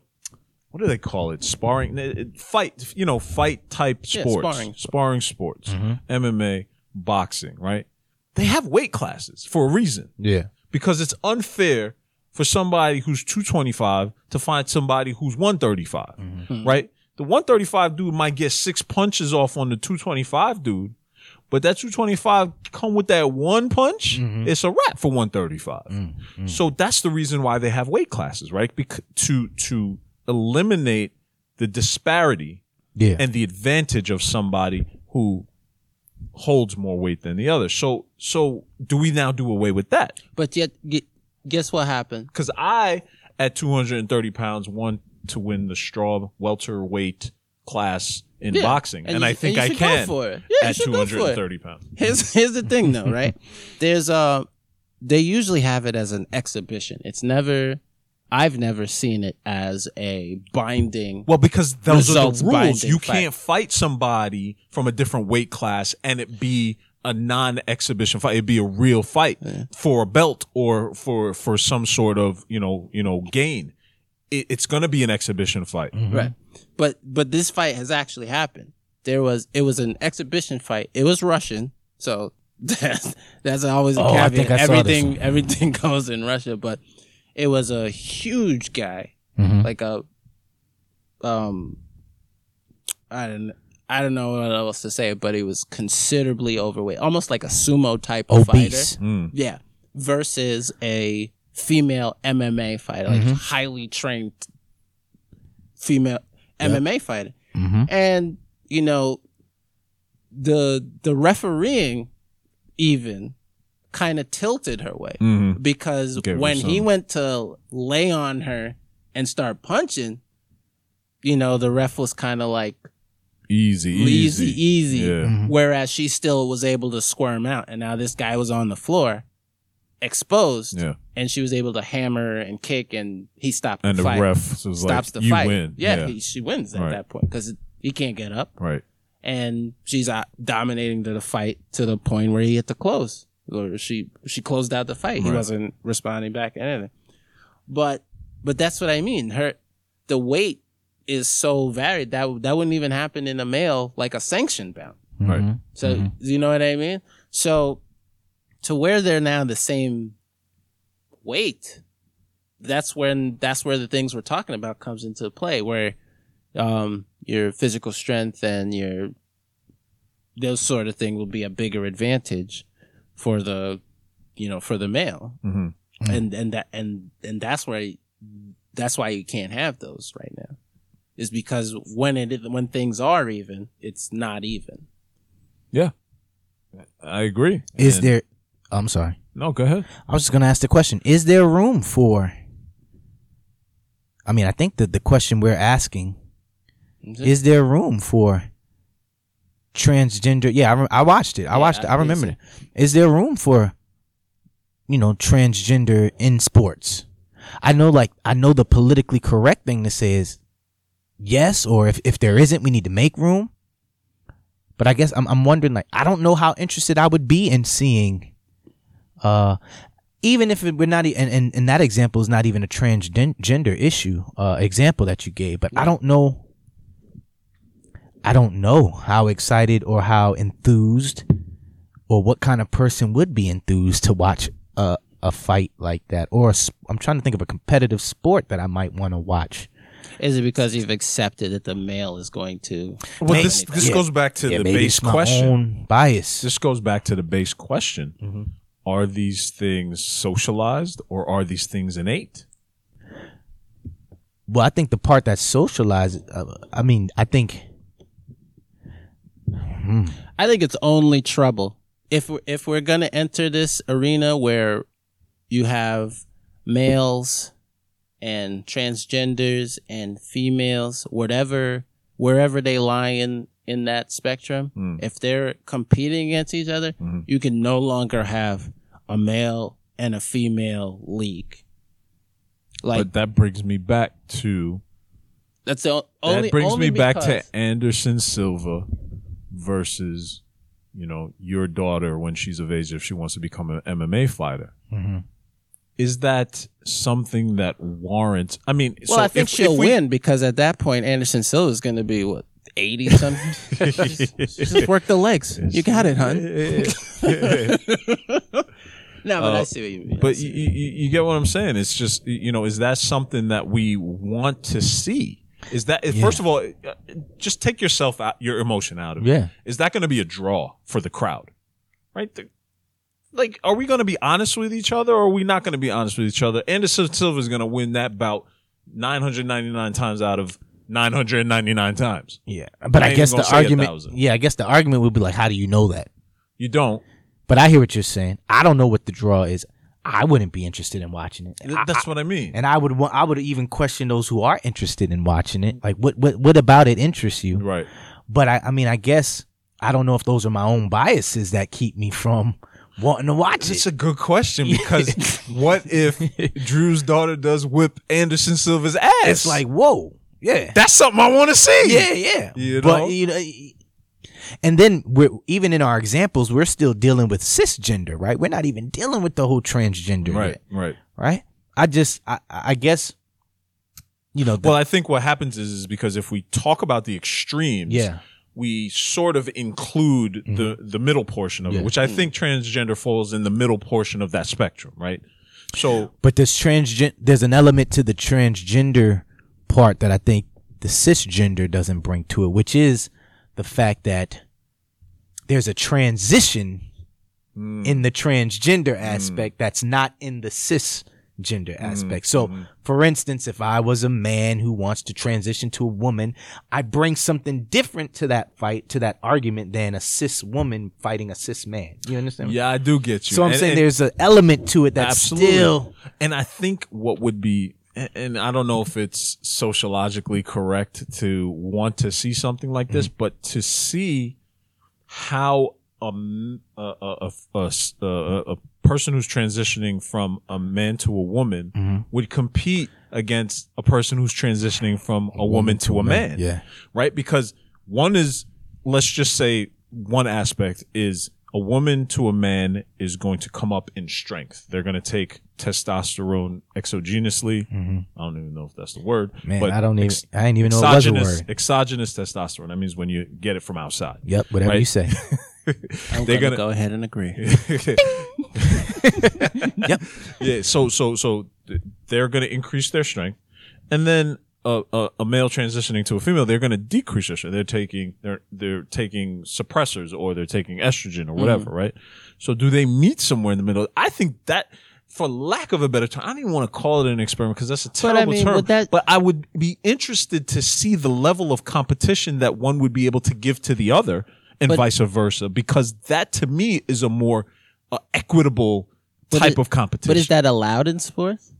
what do they call it? Sparring, fight, you know, fight type Yeah, sports, sparring. sparring sports, MMA, boxing, right? They have weight classes for a reason Yeah. because it's unfair for somebody who's 225 to find somebody who's 135, mm-hmm. right? The 135 dude might get six punches off on the 225 dude, but that 225 come with that one punch, mm-hmm. it's a wrap for 135. Mm-hmm. So that's the reason why they have weight classes, right? Because to to eliminate the disparity Yeah. and the advantage of somebody who holds more weight than the other. So so do we now do away with that? but yet gu- guess what happened? because I at 230 pounds want to win the straw welterweight class in Yeah. boxing, and, you- I think you I can for it. Yeah, you at should go for it. 230 pounds. Here's here's the thing though, right? There's uh they usually have it as an exhibition. It's never I've never seen it as a binding Well, because those are the rules. You fight. can't fight somebody from a different weight class and it be a non-exhibition fight. It'd be a real fight for a belt or for for some sort of you know you know gain. It, it's going to be an exhibition fight. right. But but this fight has actually happened. There was it was an exhibition fight. It was Russian, so that's that's always a Oh, I caveat. think I saw this everything everything goes in Russia, but it was a huge guy, Mhm. like a um, I don't I don't know what else to say, but he was considerably overweight, almost like a sumo type of Obese. fighter. Mm. Yeah, versus a female MMA fighter, like Mm-hmm. highly trained female MMA fighter. Mhm. And you know, the the refereeing even kind of tilted her way Mhm. because Gave when he went to lay on her and start punching, you know, the ref was kind of like Easy, easy, easy, easy. Yeah. Mm-hmm. Whereas she still was able to squirm out, and now this guy was on the floor, exposed, Yeah. and she was able to hammer and kick, and he stopped And the the fight. ref was like, stops the "You fight. win." Yeah, Yeah. He, she wins at Right. that point because he can't get up, Right. and she's out dominating the fight to the point where he hit the close, or she she closed out the fight. He wasn't responding back and anything. But but that's what I mean. Her the weight is so varied that that wouldn't even happen in a male like a sanction bout. Right. So you know what I mean? So to where they're now the same weight, that's when that's where the things we're talking about comes into play, where um, your physical strength and your those sort of thing will be a bigger advantage for the you know for the male, Mhm. and and that and and that's why that's why you can't have those right now, is because when it when things are even, it's not even. Yeah, I agree. Is And- there? I'm sorry. No, go ahead. I was just gonna ask the question: Is there room for? I mean, I think that the question we're asking is there room for transgender? Yeah, I, re- I watched it. I Yeah, watched it. I I remember it. Is there room for, you know, transgender in sports? I know, like, I know the politically correct thing to say is yes, or if if there isn't, we need to make room. But I guess I'm I'm wondering, like, I don't know how interested I would be in seeing, uh, even if it, we're not, and, and and that example is not even a transgender issue, uh, example that you gave. But I don't know. I don't know how excited or how enthused, or what kind of person would be enthused to watch a a fight like that, or I'm trying to think of a competitive sport that I might want to watch. Is it because you've accepted that the male is going to? Well, May- this this Yeah. goes back to Yeah, the base my question. own bias. This goes back to the base question: Mm-hmm. Are these things socialized or are these things innate? Well, I think the part that's socialized. Uh, I mean, I think I think it's only trouble if we're, if we're gonna enter this arena where you have males and transgenders and females, whatever, wherever they lie in in that spectrum, if they're competing against each other, you can no longer have a male and a female league. Like but that brings me back to that's the only. that brings only me back to Anderson Silva versus you know your daughter when she's of age if she wants to become an MMA fighter. Mm-hmm. Is that something that warrants? I mean, Well, so I think if, she'll if we, win because at that point Anderson Silva is going to be what eighty something. just, just work the legs. You got it, hun. No, but I see what you mean. Uh, But you, you, you get what I'm saying. It's just you know, is that something that we want to see? Is that first of all, uh, just take yourself out, your emotion out of it. Yeah. Is that going to be a draw for the crowd? Right. The- like, are we going to be honest with each other, or are we not going to be honest with each other? Anderson Silva is going to win that bout 999 times out of 999 times. yeah. But I I, guess the argument. Yeah, I guess the argument would be like, how do you know that? You don't. But I hear what you're saying. I don't know what the draw is. I wouldn't be interested in watching it. Th- I- That's what I mean. and I would want. I would even question those who are interested in watching it. Like, what what what about it interests you? right. But I, I mean, I guess I don't know if those are my own biases that keep me from wanting to watch It's it. a good question because what if Drew's daughter does whip Anderson Silva's ass? It's like, whoa, yeah, that's something I want to see. yeah, yeah. You know? But you know, and then we're even in our examples, we're still dealing with cisgender, right? We're not even dealing with the whole transgender, Right, yet, right. right? I just, I, I guess, you know, the, Well, I think what happens is, is because if we talk about the extremes, yeah, we sort of include the mm-hmm. the middle portion of Yeah. it, which I mm. think transgender falls in the middle portion of that spectrum, right? So But there's transgen there's an element to the transgender part that I think the cisgender doesn't bring to it, which is the fact that there's a transition mm. in the transgender mm. aspect that's not in the cisgender mm-hmm, aspect. So, mm-hmm. for instance, if I was a man who wants to transition to a woman, I bring something different to that fight, to that argument than a cis woman fighting a cis man. You understand? yeah, I do get you. So I'm And- saying and- there's an element to it that's Absolutely. still And I think what would be, and- and I don't know if it's sociologically correct to want to see something like this, mm-hmm. but to see how a, a, a, a- a s- a- a person who's transitioning from a man to a woman would compete against a person who's transitioning from a, woman to a man Yeah. right? Because one is, let's just say, one aspect is a woman to a man is going to come up in strength. They're going to take testosterone exogenously. I don't even know if that's the word. Mm-hmm. Man, but I don't even. ex- I didn't even know it was a exogenous, word. exogenous testosterone. That means when you get it from outside. Yep, whatever Right. you say. I'm they're gonna gonna- go ahead and agree. yep. yeah. So so so they're going to increase their strength, and then a, a, a male transitioning to a female, they're going to decrease their strength. They're taking they're they're taking suppressors or they're taking estrogen or whatever, mm-hmm. right? So do they meet somewhere in the middle? I think that. For lack of a better term, I don't even want to call it an experiment because that's a terrible mean, term. that- but I would be interested to see the level of competition that one would be able to give to the other and But- vice versa, because that to me is a more uh, equitable type it- of competition. But is that allowed in sports?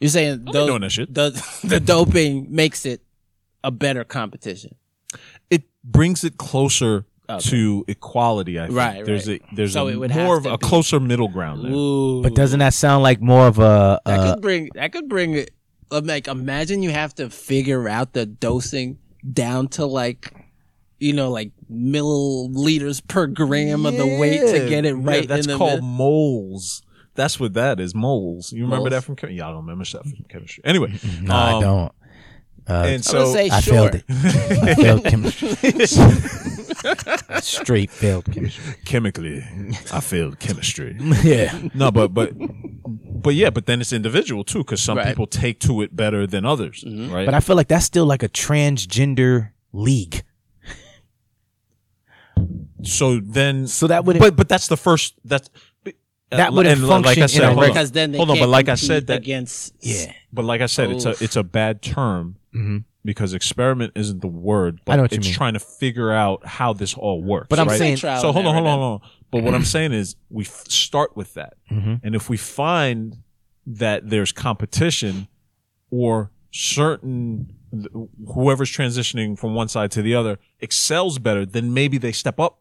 You're saying I'm not those- doing that shit. The, the doping makes it a better competition. it brings it closer Okay. to equality. I think Right, there's right. a there's So a it would more of a be- closer middle ground there. Ooh. But doesn't that sound like more of a, that a could bring that could bring it like imagine you have to figure out the dosing down to like you know like milliliters per gram of the weight to get it Yeah, right that's in the called middle. moles. That's what that is. Moles. You remember Moles? that from chemistry? Yeah, I don't remember that from chemistry. Anyway, no, I um, don't. Uh, And I'm gonna so I sure. failed it. I failed chemistry. Straight failed chemistry. chemically, I failed chemistry. Yeah. No, but but but yeah, but then it's individual too, because some Right. people take to it better than others, right? But I feel like that's still like a transgender league. So then, So that would but but that's the first. That's That wouldn't and like I function said, in a on. because then they hold on, can't but like I compete said, that against yeah. But like I said, it's a it's a bad term Mhm. because experiment isn't the word. But I know what you it's mean. trying to figure out how this all works. But I'm right? saying- so. Hold on, hold on, hold on. But what I'm saying is, we f- start with that, Mhm. and if we find that there's competition or certain whoever's transitioning from one side to the other excels better, then maybe they step up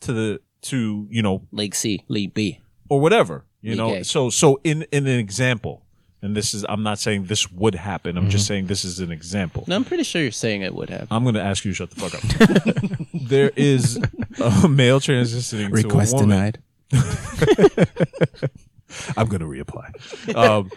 to the to you know League C, League B. or whatever you League know A. so so in in an example and this is i'm not saying this would happen i'm just saying this is an example No, I'm pretty sure you're saying it would have. i'm going to ask you to shut the fuck up there is a male transitioning to a woman i'm going to reapply um,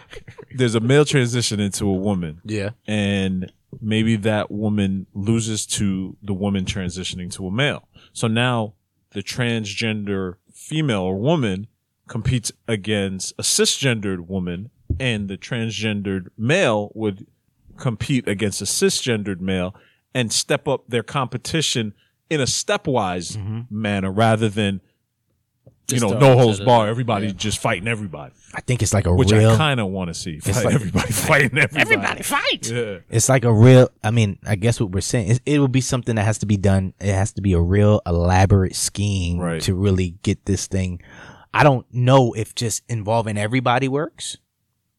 there's a male transition into a woman Yeah. and maybe that woman loses to the woman transitioning to a male. So now the transgender female or woman competes against a cisgendered woman, and the transgendered male would compete against a cisgendered male and step up their competition in a stepwise mm-hmm. manner rather than you know no it holds bar everybody yeah. just fighting everybody I think it's like a which real i kind of want to see fight like- everybody fighting everybody Everybody fight. yeah It's like a real. I mean, I guess what we're saying is it will be something that has to be done. It has to be a real elaborate scheme Right. to really get this thing. I don't know if just involving everybody works.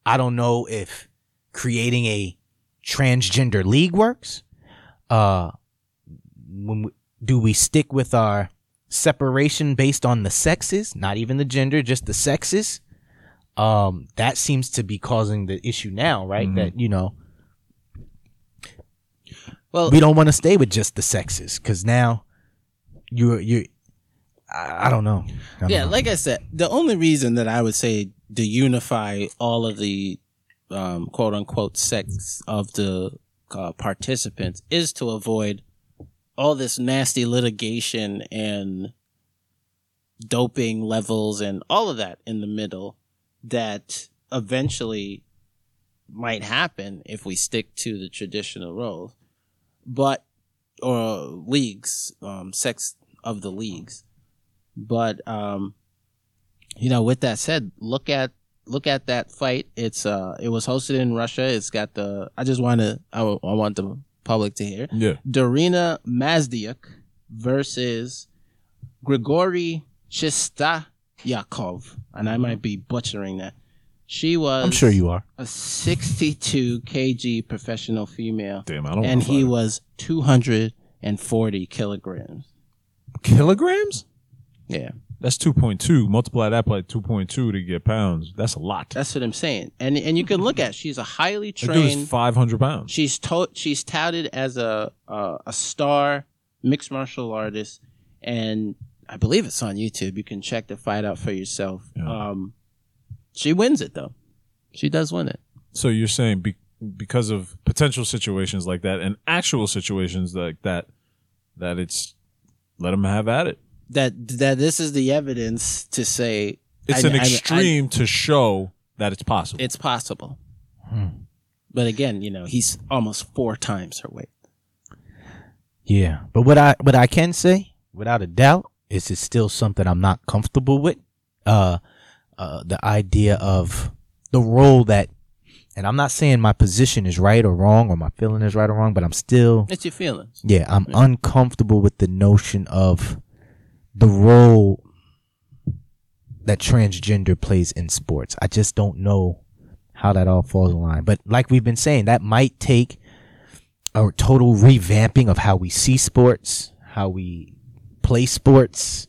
I don't know if creating a transgender league works. Uh, when we, do we stick with our separation based on the sexes, not even the gender, just the sexes? Um, that seems to be causing the issue now, right? That you know Well, we don't want to stay with just the sexes because now you're you're I, I don't know. I don't yeah, know. like I said, the only reason that I would say to unify all of the um, quote unquote sex of the uh, participants is to avoid all this nasty litigation and doping levels and all of that in the middle that eventually might happen if we stick to the traditional roles but or leagues um sex of the leagues. But um you know with that said look at look at that fight. It's uh it was hosted in russia. It's got the i just want to I, I want the public to hear yeah Darina Mazdiuk versus Grigory Chistayakov. And I might be butchering that. She was I'm sure you are. a 62 kg professional female. Damn, I don't. And he was 240 kilograms. kilograms. Yeah. That's two point two. Multiply that by two point two to get pounds. That's a lot. That's what I'm saying. And and you can look at she's a highly trained is five hundred pounds. She's to- she's touted as a uh, a star mixed martial artist, and I believe it's on YouTube. You can check the fight out for yourself. Yeah. Um, she wins it though. She does win it. So you're saying be- because of potential situations like that and actual situations like that, that it's let them have at it. That that this is the evidence to say It's I- an I- I- extreme to show that it's possible. it's possible. But again, you know, he's almost four times her weight. Yeah, but what I what I can say without a doubt is it's still something I'm not comfortable with. Uh, uh, the idea of the role that, and I'm not saying my position is right or wrong or my feeling is right or wrong, but I'm still It's your feelings. yeah I'm uncomfortable with the notion of the role that transgender plays in sports. I just don't know how that all falls in line. But like we've been saying, that might take a total revamping of how we see sports, how we play sports,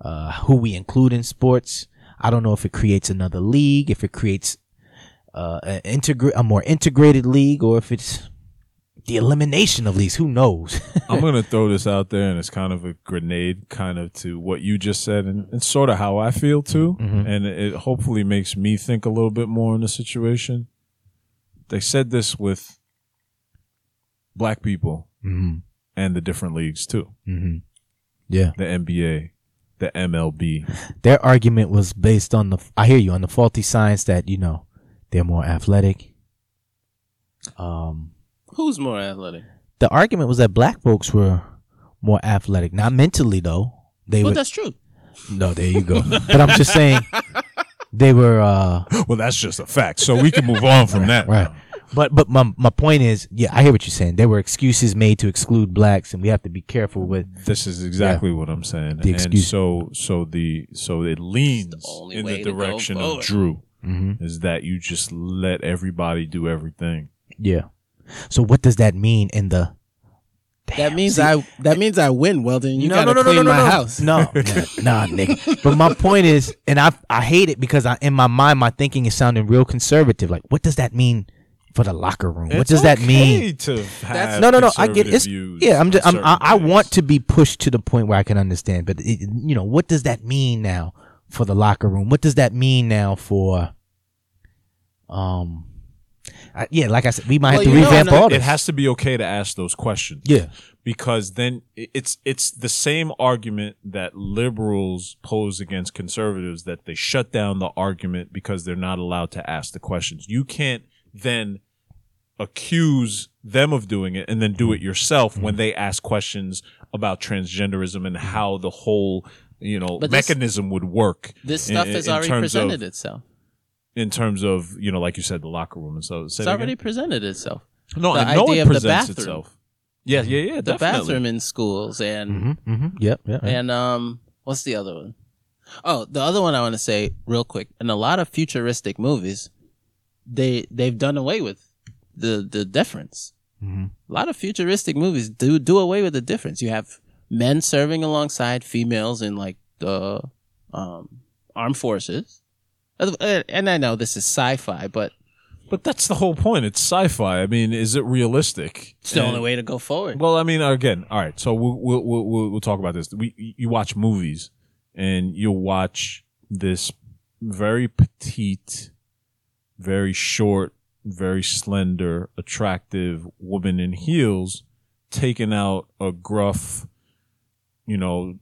uh, who we include in sports. I don't know if it creates another league, if it creates uh, integra- a more integrated league, or if it's the elimination of leagues. Who knows? I'm gonna throw this out there, and it's kind of a grenade, kind of to what you just said, and it's sort of how I feel too, and it hopefully makes me think a little bit more in the situation. They said this with black people mm-hmm. and the different leagues too, Mm-hmm. Yeah. the NBA, the MLB. Their argument was based on the, I hear you, on the faulty science that, you know, they're more athletic. Um, Who's more athletic? the argument was that black folks were more athletic, not mentally though. They Well, were, that's true. no, there you go. but I'm just saying they were, uh, Well, that's just a fact, so we can move on from that. right. But, but my, my point is, yeah, I hear what you're saying. There were excuses made to exclude blacks and we have to be careful with, This is exactly what I'm saying. The and excuse- so so the so it leans only in the direction of forward. Drew Mhm. is that you just let everybody do everything. yeah. So what does that mean in the, That means I that means I win. Well, then you gotta clean my house. No, nah, nah, nigga. But my point is, and I I hate it because I in my mind my thinking is sounding real conservative. Like, what does that mean for the locker room? what It's does that mean? To have No, no, no. I get it. yeah. I'm just I'm, I, I want to be pushed to the point where I can understand. But it, you know, what does that mean now for the locker room? What does that mean now for um? I, yeah, like I said, we might Well, have to you know, revamp and, all It has to be okay to ask those questions. yeah, because then it's it's the same argument that liberals pose against conservatives that they shut down the argument because they're not allowed to ask the questions. You can't then accuse them of doing it and then do it yourself when they ask questions about transgenderism and how the whole you know But this- mechanism would work. This in- stuff in- has in already terms of- presented itself. In terms of you know like you said the locker room and so It's already presented itself. no the I know idea it of the presents bathroom. itself. Yeah, yeah, yeah. The definitely. bathroom in schools and mm-hmm, mm-hmm. yep, yep. yep. and um, what's the other one? Oh, the other one I want to say real quick. In a lot of futuristic movies, they they've done away with the the difference. Mhm. A lot of futuristic movies do do away with the difference. You have men serving alongside females in like the um, armed forces, Uh, and I know this is sci-fi, but But that's the whole point. It's sci-fi. I mean, is it realistic? it's the And- only way to go forward. Well, I mean, again, all right. So we'll we'll we'll, we'll, we'll talk about this. We you watch movies, and you'll watch this very petite, very short, very slender, attractive woman in heels taking out a gruff, you know,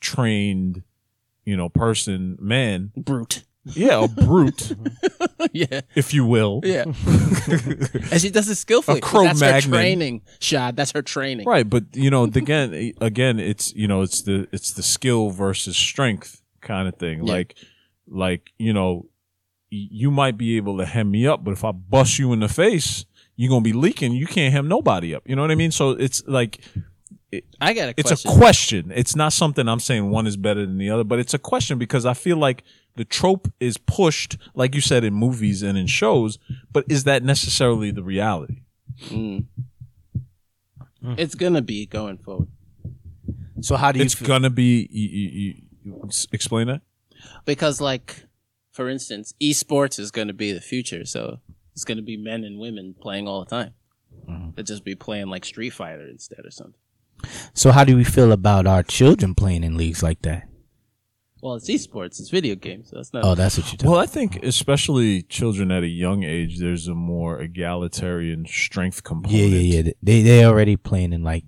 trained, you know, person, man. Brute. Yeah, a brute, yeah, if you will. yeah. and she does it skillfully. A That's her training, Shad. That's her training. Right, but you know, again, again, it's you know, it's the it's the skill versus strength kind of thing. Yeah. Like, like you know, y- you might be able to hem me up, but if I bust you in the face, you're gonna be leaking. You can't hem nobody up. You know what I mean? So it's like I got a it's question. a question. It's not something I'm saying one is better than the other, but it's a question because I feel like the trope is pushed, like you said, in movies and in shows. But is that necessarily the reality? Mm. It's gonna be going forward so how do you? It's feel- gonna be. You, you, you, you explain that. because, like, for instance, esports is gonna be the future. So it's gonna be men and women playing all the time. Mm-hmm. They'll just be playing like Street Fighter instead or something. So how do we feel about our children playing in leagues like that? Well, it's esports. It's video games. So that's not. Oh, that's what you're. Well, I think especially children at a young age, there's a more egalitarian strength component. Yeah, yeah, yeah. They they already playing in like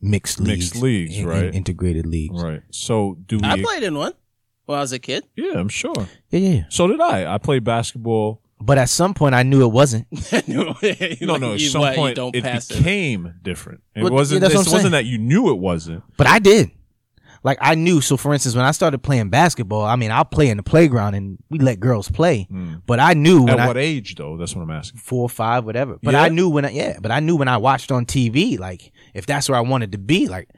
mixed leagues, Mixed leagues, in- in right? integrated leagues. Right. So do we? I played in one when I was a kid. yeah, I'm sure. Yeah, yeah, yeah. So did I. I played basketball But at some point, I knew it wasn't. No, no. At some point, don't it pass it. became different. It Well, wasn't. yeah, that's it what I'm wasn't saying. that you knew it wasn't. But I did. Like I knew. So for instance, when I started playing basketball, I mean, I'll play in the playground and we let girls play. Hmm. But I knew when At I what age, though? That's what I'm asking. four or five, whatever. But Yeah? I knew when I yeah, but I knew when I watched on TV, like if that's where I wanted to be, like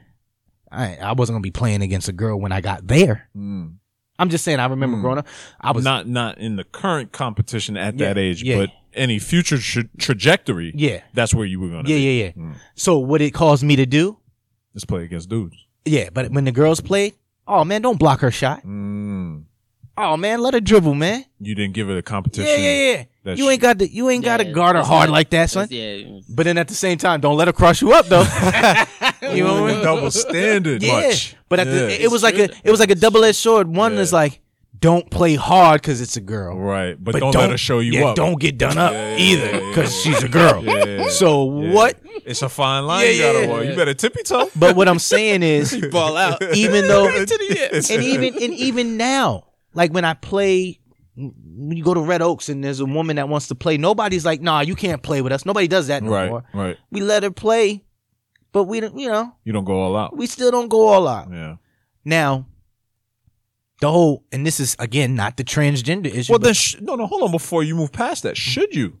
I I wasn't gonna be playing against a girl when I got there. Hmm. I'm just saying. I remember growing up, I was not not in the current competition at Yeah, that age, yeah. but any future tra- trajectory. Yeah. that's where you were going to. yeah be. yeah yeah. So what it caused me to do, Let's play against dudes. yeah. But when the girls played, oh man, don't block her shot. Mm. Oh man, let her dribble, man. You didn't give it a competition. Yeah yeah yeah. that You ain't got to you ain't got to Yeah, guard her it's hard not- like that, son. Yeah. But then at the same time, don't let her cross you up though. you know what I mean? double standard Yeah. much. But at the, Yeah. it, it was like a it was like a double edged sword. One is like don't play hard because it's a girl. right, but, don't, let her show you yeah, up. Don't get done up Yeah, yeah, either yeah, yeah. because she's a girl. Yeah, yeah, yeah. So Yeah. what? It's a fine line Yeah, you gotta yeah, walk. yeah. You better tippy toe. But what I'm saying is, Ball out. even though, to the end. and even and even now, like when I play, when you go to Red Oaks and there's a woman that wants to play, nobody's like, "Nah, you can't play with us." Nobody does that no right, more. right. We let her play, but we don't. You know, You don't go all out. we still don't go all out. Yeah. Now, the whole, and this is again not the transgender issue, Well, but, then sh- no, no. Hold on. Before you move past that, should you?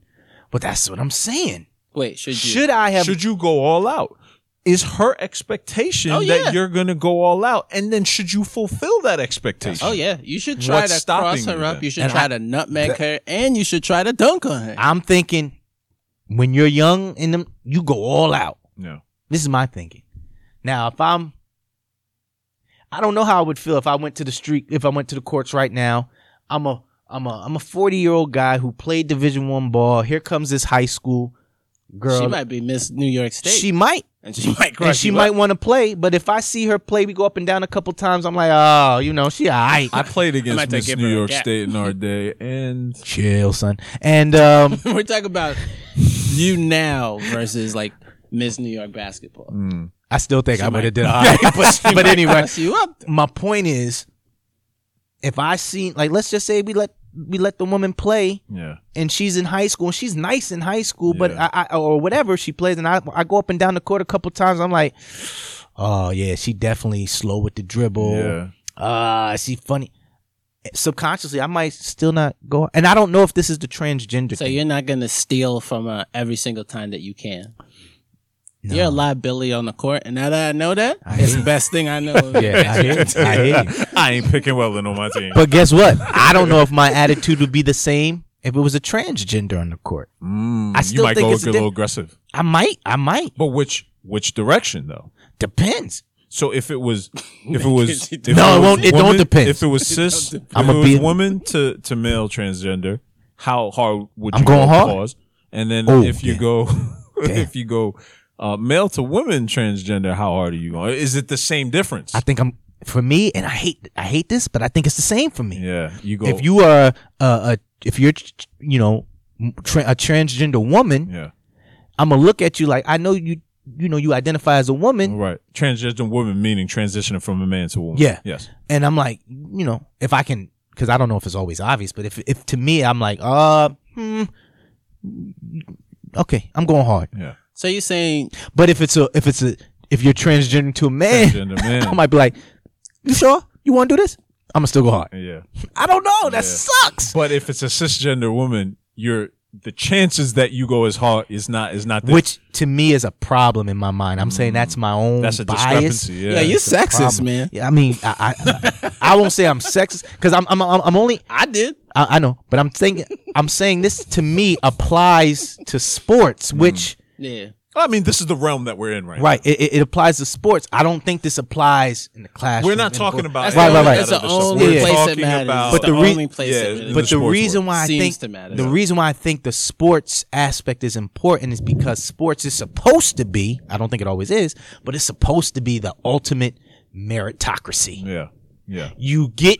but that's what I'm saying. Wait, should you? Should I have? should you go all out? Is her expectation Oh, yeah. that you're gonna go all out, and then should you fulfill that expectation? Oh yeah, you should try What's to stopping cross her you up. then? You should And try I- to nutmeg her, and you should try to dunk on her. I'm thinking when you're young in them, you go all out. Yeah. This is my thinking. Now, if I'm, I don't know how I would feel if I went to the street, if I went to the courts right now. I'm a, I'm a, I'm a 40 year old guy who played Division One ball. Here comes this high school girl. she might be Miss New York State, She might, and she might crush and she you might want to play. But if I see her play, we go up and down a couple times. I'm like, oh, you know, she alright. I played against might have to Miss New York. State in our day, and Chill, son. And um, We're talking about you now versus like Miss New York basketball. Mm. I still think I might- would have did all right. But, but anyway, crush you up. my point is, if I see like let's just say we let we let the woman play yeah, and she's in high school and she's nice in high school, but I, I or whatever she plays and I I go up and down the court a couple times. I'm like, oh yeah, she definitely slow with the dribble. yeah. Ah, she funny. Subconsciously, I might still not go. And I don't know if this is the transgender. So thing. you're not gonna steal from her every single time that you can. No. You're a liability on the court, and now that I know that, I it's the best thing I know. yeah, I hear, you. I hear you. I ain't picking Welling on my team. But guess what? I don't know if my attitude would be the same if it was a transgender on the court. Mm, I still you might think go a it's a little diff- aggressive. I might. I might. But which which direction though? Depends. So if it was, if it was, if No, it was won't- it don't depend. If it was cis, if I'ma it was be- woman to to male transgender, how hard would you I'm going go? hard. Pause. And then Oh, if you damn. go, if you go, uh, male to women transgender, how hard are you going? Is it the same difference? I think I'm for me, and I hate I hate this, but I think it's the same for me. yeah, you go. If you are a, a if you're you know tra- a transgender woman, yeah, I'm gonna look at you like I know you you know you identify as a woman, right. Transgender woman meaning transitioning from a man to a woman. Yeah. Yes. and I'm like you know if I can because I don't know if it's always obvious, but if if to me I'm like uh hmm okay I'm going hard, Yeah. So you're saying but if it's a if it's a if you're transgender to a man, Transgender man. I might be like you sure you want to do this? I'm gonna still go hard. yeah. I don't know. That Yeah. sucks. But if it's a cisgender woman, you're the chances that you go as hard is not is not this. Which to me is a problem in my mind. I'm saying that's my own that's a bias. discrepancy. Yeah. yeah, you're sexist, problem. man. Yeah, I mean, I I, I won't say I'm sexist because I'm, I'm I'm I'm only I did. I, I know, but I'm thinking I'm saying this to me applies to sports, hmm. which Yeah. I mean, this is the realm that we're in right. right it, it, it applies to sports. I don't think this applies in the classroom. We're not in the talking book. about That's Right, the right, only, right. That's the only We're place talking it matters. about- But the, the re- only place yeah, it in matters. the But the sports reason world. why I Seems think to matter. the reason why I think the sports aspect is important is because sports is supposed to be. I don't think it always is, but it's supposed to be the ultimate meritocracy. Yeah. Yeah. You get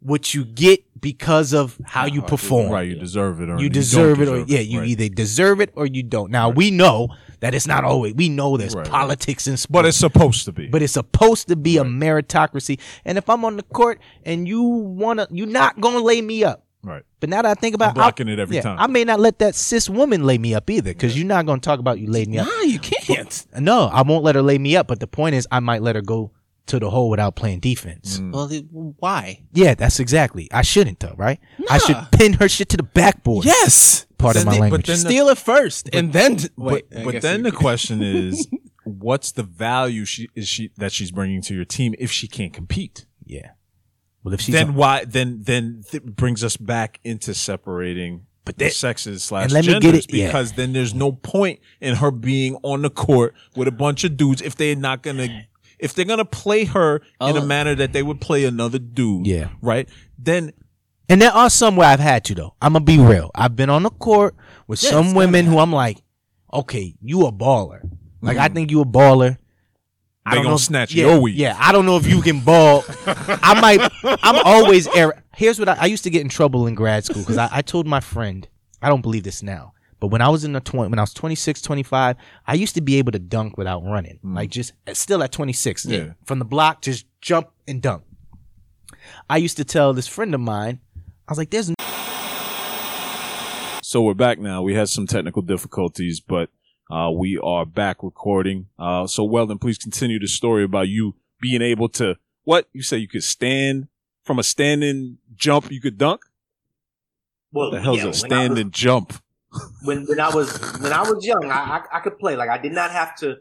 what you get because of how you perform. Right. You deserve it or You don't deserve it, or deserve yeah, you Right. either deserve it or you don't. Now we know that it's not always. We know there's Right, right. politics in sports, But it's supposed to be. but it's supposed to be a meritocracy. And if I'm on the court and you wanna, you're not gonna lay me up. Right. But now that I think about I'm blocking I, it every yeah, time. I may not let that cis woman lay me up either, because you're not gonna talk about you laid me up. Nah, you can't. No, I won't let her lay me up. But the point is, I might let her go to the hole without playing defense. Mm. Well, it- why? Yeah, that's exactly. I shouldn't though, right? I should pin her shit to the backboard. Yes. Part of my the- but language. then the- Steal it first, and then wait. but but then the question is, what's the value she is she that she's bringing to your team if she can't compete? yeah. Well, if she's then on- why? Then then th- brings us back into separating. But the that- sexes slash and let me genders get it- yeah. because then there's no point in her being on the court with a bunch of dudes if they're not gonna if they're gonna play her in a Oh. manner that they would play another dude. Yeah. Right. Then And there are some where I've had to though. I'm gonna be real. I've been on the court with Yeah, some women who I'm like, okay, you a baller. Like I mm-hmm. think you a baller. I they don't gonna know. snatch yeah, your weed. Yeah, I don't know if you can ball. I might. I'm always. Air, here's what I, I used to get in trouble in grad school because I, I told my friend. I don't believe this now, but when I was in the 20, when I was 26, 25, I used to be able to dunk without running. Like just still at 26, Mm. Yeah. from the block, just jump and dunk. I used to tell this friend of mine, I was like, "There's So we're back now. We had some technical difficulties, but uh, we are back recording. Uh, so Weldon, please continue the story about you being able to what you say you could stand from a standing jump. You could dunk. Well, What the hell's yeah, a when I was- standing jump? When when I was when I was young, I, I I could play. Like I did not have to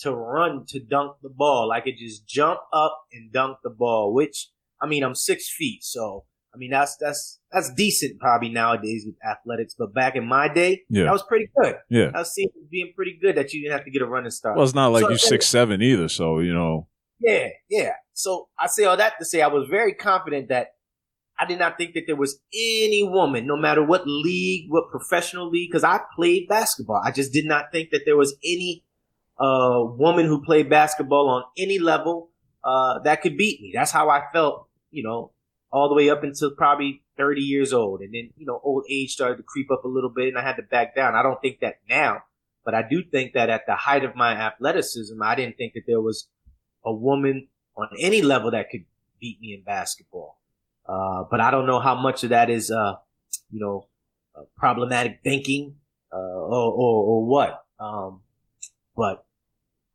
to run to dunk the ball. I could just jump up and dunk the ball. Which I mean, I'm six feet, so I mean that's that's that's decent probably nowadays with athletics. But back in my day, Yeah. that was pretty good. Yeah. I was seeing it being pretty good that you didn't have to get a running start. Well, it's not like So, you six seven either. So you know. Yeah, yeah. So I say all that to say I was very confident that I did not think that there was any woman, no matter what league, what professional league, because I played basketball. I just did not think that there was any uh, woman who played basketball on any level uh, that could beat me. That's how I felt, you know, all the way up until probably 30 years old. And then, you know, old age started to creep up a little bit and I had to back down. I don't think that now, but I do think that at the height of my athleticism, I didn't think that there was a woman on any level that could beat me in basketball. Uh, but I don't know how much of that is, uh, you know, uh, problematic thinking, uh, or, or, or what. Um, but,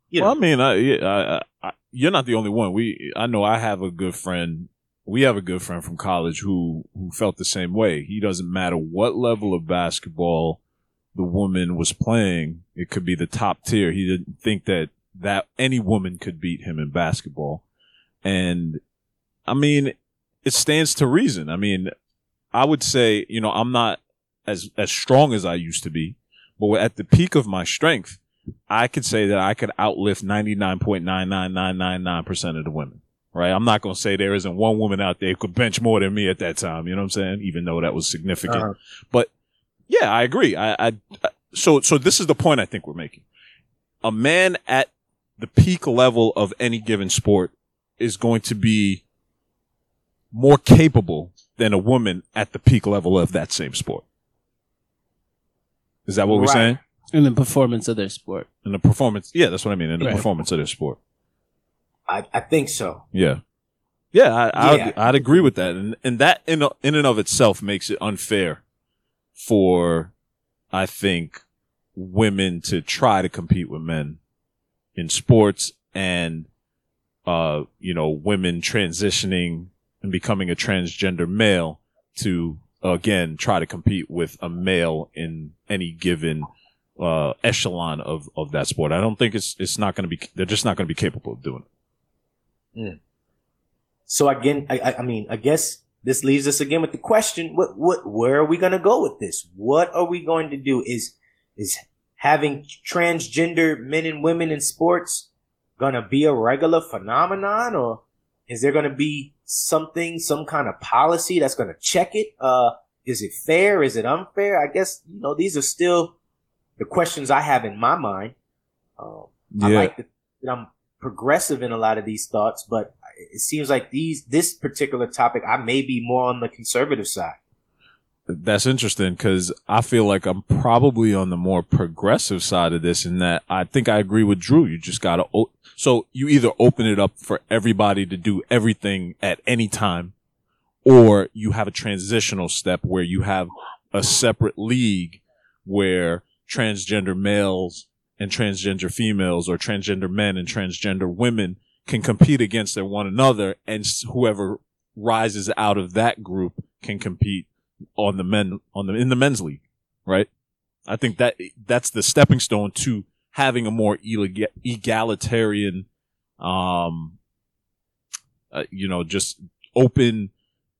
you know, Well, I mean, I, yeah, I, I, you're not the only one. We, I know, I have a good friend. We have a good friend from college who who felt the same way. He doesn't matter what level of basketball the woman was playing. It could be the top tier. He didn't think that that any woman could beat him in basketball. And I mean, it stands to reason. I mean, I would say, you know, I'm not as as strong as I used to be, but at the peak of my strength, I could say that I could outlift 99.99999% of the women. Right? I'm not going to say there isn't one woman out there who could bench more than me at that time. You know what I'm saying? Even though that was significant. Uh-huh. But yeah, I agree. I, I, so, so this is the point I think we're making. A man at the peak level of any given sport is going to be more capable than a woman at the peak level of that same sport. Is that what we're saying? in the performance of their sport. In the performance, yeah, that's what I mean. In the Right. performance of their sport, I, I think so. yeah, yeah, I, I Yeah. would, I'd agree with that, and and that in in and of itself makes it unfair for, I think, women to try to compete with men in sports, and uh, you know, women transitioning and becoming a transgender male to again try to compete with a male in any given uh, echelon of, of that sport. I don't think it's it's not going to be. They're just not going to be capable of doing it. So again, I, I, I mean, I guess this leaves us again with the question: What, what, where are we going to go with this? What are we going to do? Is is having transgender men and women in sports going to be a regular phenomenon, or is there going to be something, some kind of policy that's going to check it? Uh, is it fair? Is it unfair? I guess you know these are still the questions I have in my mind. Um, I like that that I'm progressive in a lot of these thoughts, but it seems like these this particular topic I may be more on the conservative side. That's interesting because I feel like I'm probably on the more progressive side of this in that I think I agree with Drew. You just gotta, o- so you either open it up for everybody to do everything at any time or you have a transitional step where you have a separate league where transgender males and transgender females or transgender men and transgender women can compete against one another and whoever rises out of that group can compete on the men on the in the men's league, right? I think that that's the stepping stone to having a more egalitarian, um, uh, you know, just open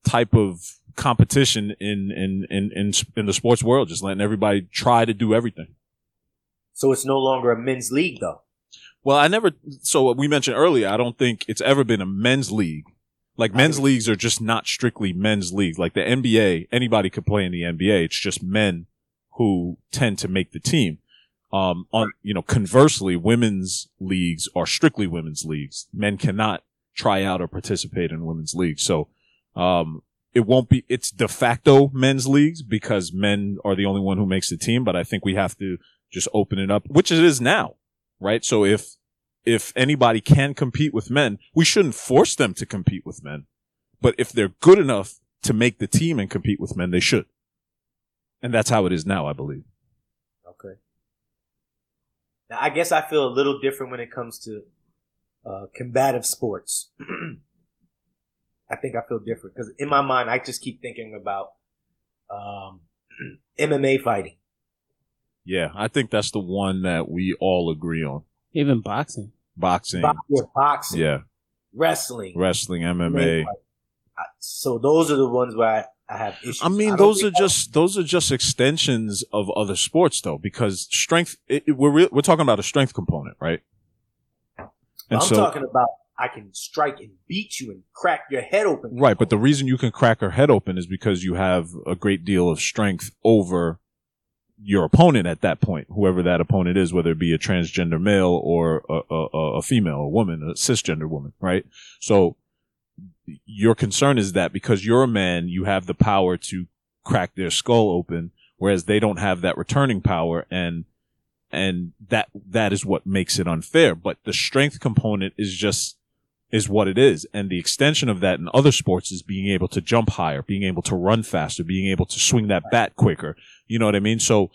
type of competition in, in, in, in, in the sports world, just letting everybody try to do everything. So it's no longer a men's league though. Well, I never, so we mentioned earlier, I don't think it's ever been a men's league. Like men's leagues are just not strictly men's leagues. Like the NBA, anybody could play in the NBA. It's just men who tend to make the team. Um, on, you know, conversely, women's leagues are strictly women's leagues. Men cannot try out or participate in women's leagues. So, um, it won't be, it's de facto men's leagues because men are the only one who makes the team. But I think we have to just open it up, which it is now, right? So if, if anybody can compete with men, we shouldn't force them to compete with men. But if they're good enough to make the team and compete with men, they should. And that's how it is now, I believe. Okay. Now, I guess I feel a little different when it comes to uh, combative sports. I think I feel different because in my mind, I just keep thinking about um, MMA fighting. Yeah, I think that's the one that we all agree on. Even boxing. Boxing. Bo- boxing. Yeah. Wrestling. Wrestling, MMA. So those are the ones where I, I have issues. I mean, I those are just those are just extensions of other sports, though, because strength. It, it, we're re- we're talking about a strength component, right? And I'm so, talking about I can strike and beat you and crack your head open. Right, but the reason you can crack her head open is because you have a great deal of strength over your opponent at that point, whoever that opponent is, whether it be a transgender male or a, a, a female, a woman, a cisgender woman, right? So your concern is that because you're a man, you have the power to crack their skull open, whereas they don't have that returning power and and that that is what makes it unfair. But the strength component is just is what it is. And the extension of that in other sports is being able to jump higher, being able to run faster, being able to swing that bat quicker. You know what I mean? So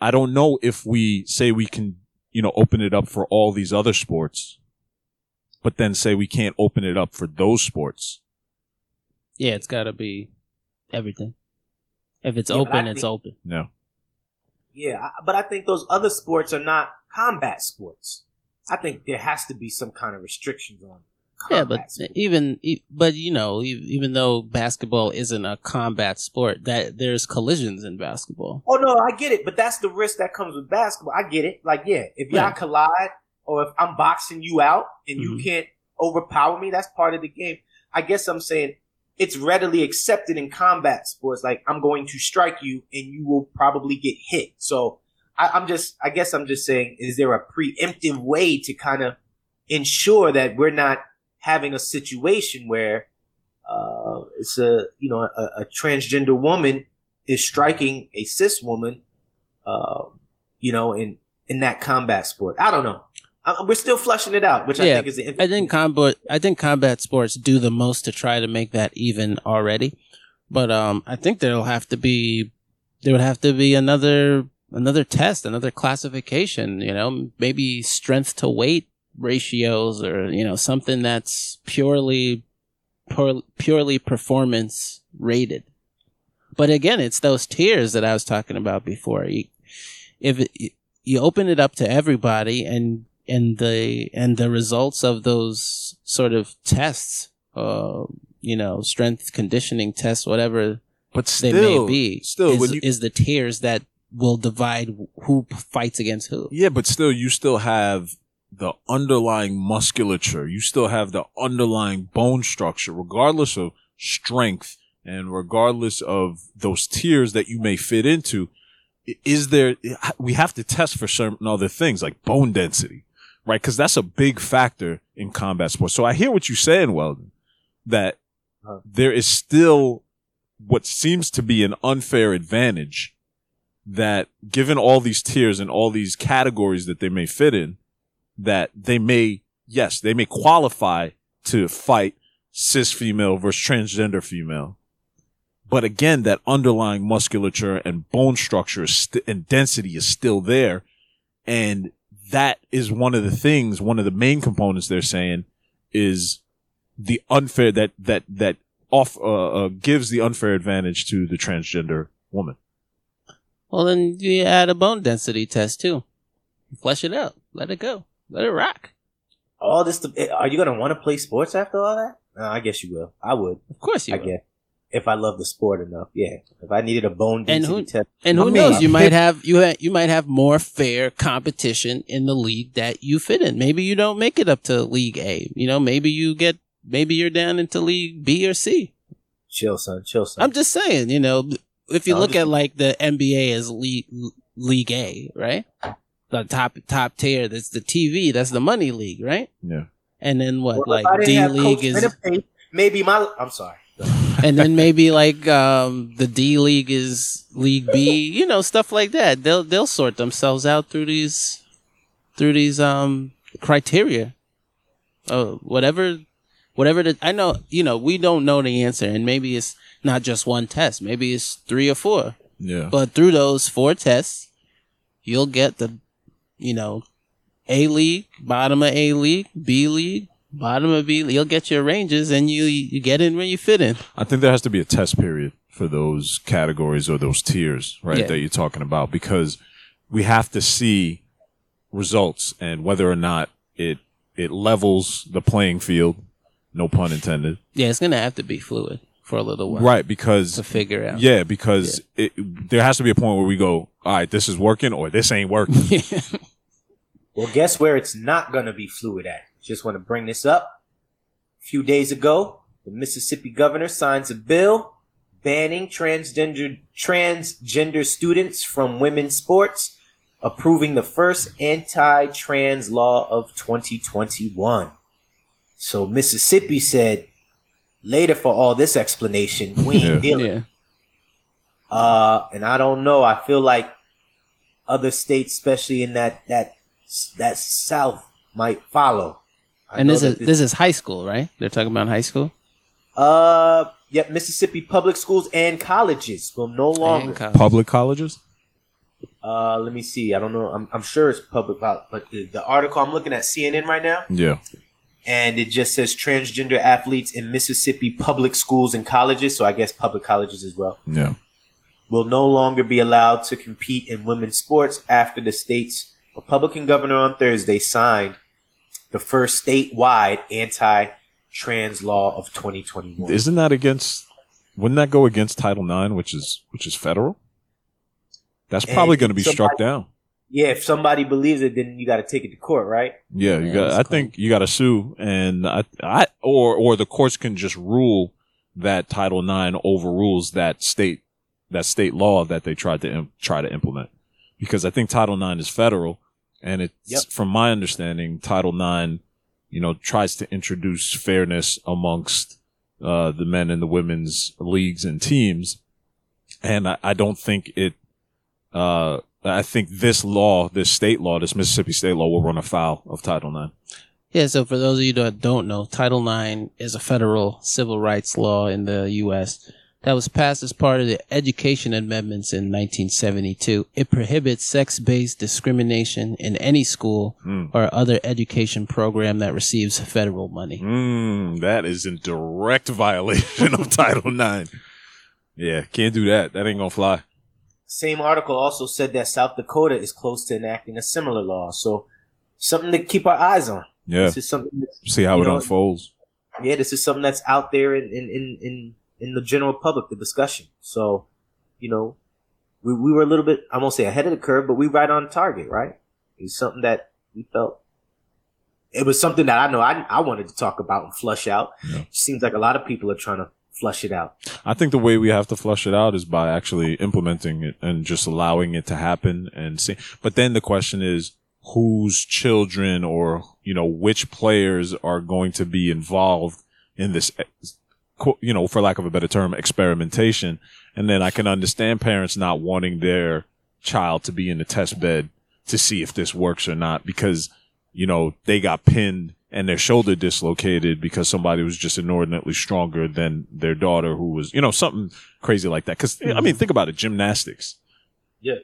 I don't know if we say we can, you know, open it up for all these other sports but then say we can't open it up for those sports. Yeah, it's got to be everything. If it's yeah, open, it's open. No. Yeah, but I think those other sports are not combat sports. I think there has to be some kind of restrictions on. Yeah, but even but you know, even though basketball isn't a combat sport, that there's collisions in basketball. Oh no, I get it, but that's the risk that comes with basketball. I get it. Like, yeah, if y'all yeah. collide, or if I'm boxing you out and you mm-hmm. can't overpower me, that's part of the game. I guess I'm saying it's readily accepted in combat sports. Like I'm going to strike you and you will probably get hit. So I, am just, I guess I'm just saying, is there a preemptive way to kind of ensure that we're not having a situation where uh, it's a, you know, a, a, transgender woman is striking a cis woman, uh, you know, in, in that combat sport. I don't know. Uh, we're still flushing it out, which yeah, I think is the. I think combat. I think combat sports do the most to try to make that even already, but um, I think there'll have to be there would have to be another another test, another classification. You know, maybe strength to weight ratios, or you know, something that's purely pur- purely performance rated. But again, it's those tiers that I was talking about before. You, if it, you open it up to everybody and and the and the results of those sort of tests, uh, you know, strength conditioning tests, whatever but still, they may be, still, is, you, is the tiers that will divide who fights against who. Yeah, but still, you still have the underlying musculature. You still have the underlying bone structure, regardless of strength and regardless of those tiers that you may fit into. Is there, we have to test for certain other things like bone density right? Because that's a big factor in combat sports. So I hear what you're saying, Weldon, that uh-huh. there is still what seems to be an unfair advantage that given all these tiers and all these categories that they may fit in, that they may, yes, they may qualify to fight cis female versus transgender female, But again, that underlying musculature and bone structure st- and density is still there. And that is one of the things, one of the main components they're saying is the unfair that, that, that off, uh, uh, gives the unfair advantage to the transgender woman. Well, then you add a bone density test too. Flesh it out. Let it go. Let it rock. All this. Eh, are you gonna want to play sports after all that? I guess you will. I would. Of course you I will. guess if I love the sport enough. Yeah. If I needed a bone And who- test. And I who mean, knows? You might have you ha- you might have more fair competition in the league that you fit in. Maybe you don't make it up to League A. You know, maybe you get maybe you're down into League B or C. Chill, son. Chill, son. I'm just saying. You know, if you No, look just- at like the NBA as League League A, right? The top top tier. That's the TV. That's the money league, right? Yeah. And then what? Well, like D League is Winnipeg, maybe my. I'm sorry. and then maybe like um the D League is League B, you know, stuff like that. They'll they'll sort themselves out through these through these um criteria. Oh, whatever whatever the I know, you know, we don't know the answer and maybe it's not just one test. Maybe it's 3 or 4. Yeah. But through those four tests, you'll get the you know, A league, bottom of A league, B league, bottom of B league. You'll get your ranges and you you get in when you fit in. I think there has to be a test period for those categories or those tiers, right, Yeah. that you're talking about, because we have to see results and whether or not it it levels the playing field, no pun intended. Yeah, it's gonna have to be fluid for a little while, Right, because To figure out. yeah, because It, there has to be a point where we go, all right, this is working or this ain't working. Well, guess where it's not going to be fluid at? Just want to bring this up. A few days ago, the Mississippi governor signs a bill banning transgender transgender students from women's sports, approving the first anti-trans law of 2021. So Mississippi said, later for all this explanation, we ain't Yeah. dealing. yeah. Uh, and I don't know. I feel like other states, especially in that that that South, might follow. I And this is that this is high school, right? They're talking about high school. uh, yep, Mississippi public schools and colleges will no longer. And college. Public colleges? Uh, let me see. I don't know. I'm I'm sure it's public, but but the, the article I'm looking at CNN right now, Yeah. And it just says transgender athletes in Mississippi public schools and colleges. So I guess public colleges as well. Yeah. will no longer be allowed to compete in women's sports after the state's Republican governor on Thursday signed the first statewide anti-trans law of 2021. Isn't that against wouldn't that go against Title IX, which is which is federal? That's probably going to be somebody- struck down. Yeah, if somebody believes it, then you got to take it to court, right? Yeah, you got. I cool. think you got to sue, and I, I, or or the courts can just rule that Title IX overrules that state that state law that they tried to im- try to implement, because I think Title IX is federal, and it's Yep. from my understanding, Title IX, you know, tries to introduce fairness amongst uh, the men and the women's leagues and teams, and I, I don't think it. Uh, I think this law, this state law, this Mississippi state law will run afoul of Title IX. Yeah, so for those of you that don't know, Title IX is a federal civil rights law in the U.S. that was passed as part of the Education Amendments in 1972. It prohibits sex-based discrimination in any school Mm. or other education program that receives federal money. Mm, that is in direct violation of Title IX. Yeah, can't do that. That ain't gonna fly. Same article also said that South Dakota is close to enacting a similar law. So something to keep our eyes on. Yeah, This is something that's, see how it know, unfolds. yeah, this is something that's out there in, in, in, in, in the general public, the discussion. So, you know, we, we were a little bit, I won't say ahead of the curve, but we right on target, right? It's something that we felt. It was something that I know I, I wanted to talk about and flush out. Yeah. Seems like a lot of people are trying to flush it out. I think the way we have to flush it out is by actually implementing it and just allowing it to happen and see. But then the question is whose children or, you know, which players are going to be involved in this, you know, for lack of a better term, experimentation. And then I can understand parents not wanting their child to be in the test bed to see if this works or not because, you know, they got pinned and their shoulder dislocated because somebody was just inordinately stronger than their daughter who was, you know, something crazy like that. Cause I mean, think about it. Gymnastics. Yeah.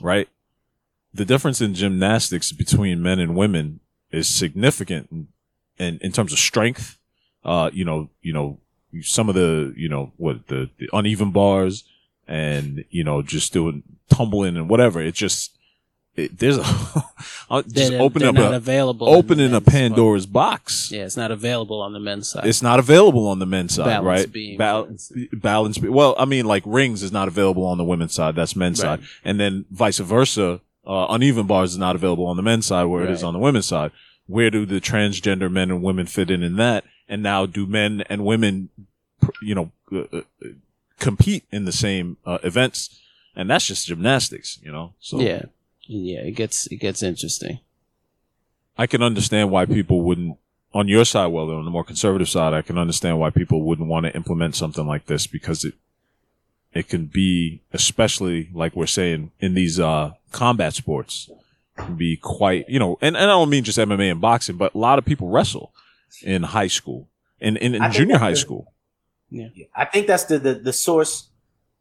Right. The difference in gymnastics between men and women is significant in, in, in terms of strength. Uh, you know, you know, some of the, you know, what the, the uneven bars and, you know, just doing tumbling and whatever. It just, it, there's a, I'll just They're- open they're up a, available. opening a. Pandora's box. Yeah, it's not available on the men's side. It's not available on the men's side, Balance right? beam, Bal- for balance. be- Well, I mean, like rings is not available on the women's side. That's men's Right. side, and then vice versa. Uh, uneven bars is not available on the men's side, where it is on the women's side. Where do the transgender men and women fit in in that? And now, do men and women, you know, uh, uh, compete in the same uh, events? And that's just gymnastics, you know. So yeah, yeah. It gets it gets interesting. I can understand why people wouldn't on your side, well, on the more conservative side, I can understand why people wouldn't want to implement something like this because it it can be, especially like we're saying in these uh, combat sports, can be quite you know, and, and I don't mean just MMA and boxing, but a lot of people wrestle in high school and in, in, I think junior high the- school. Yeah, I think that's the, the the source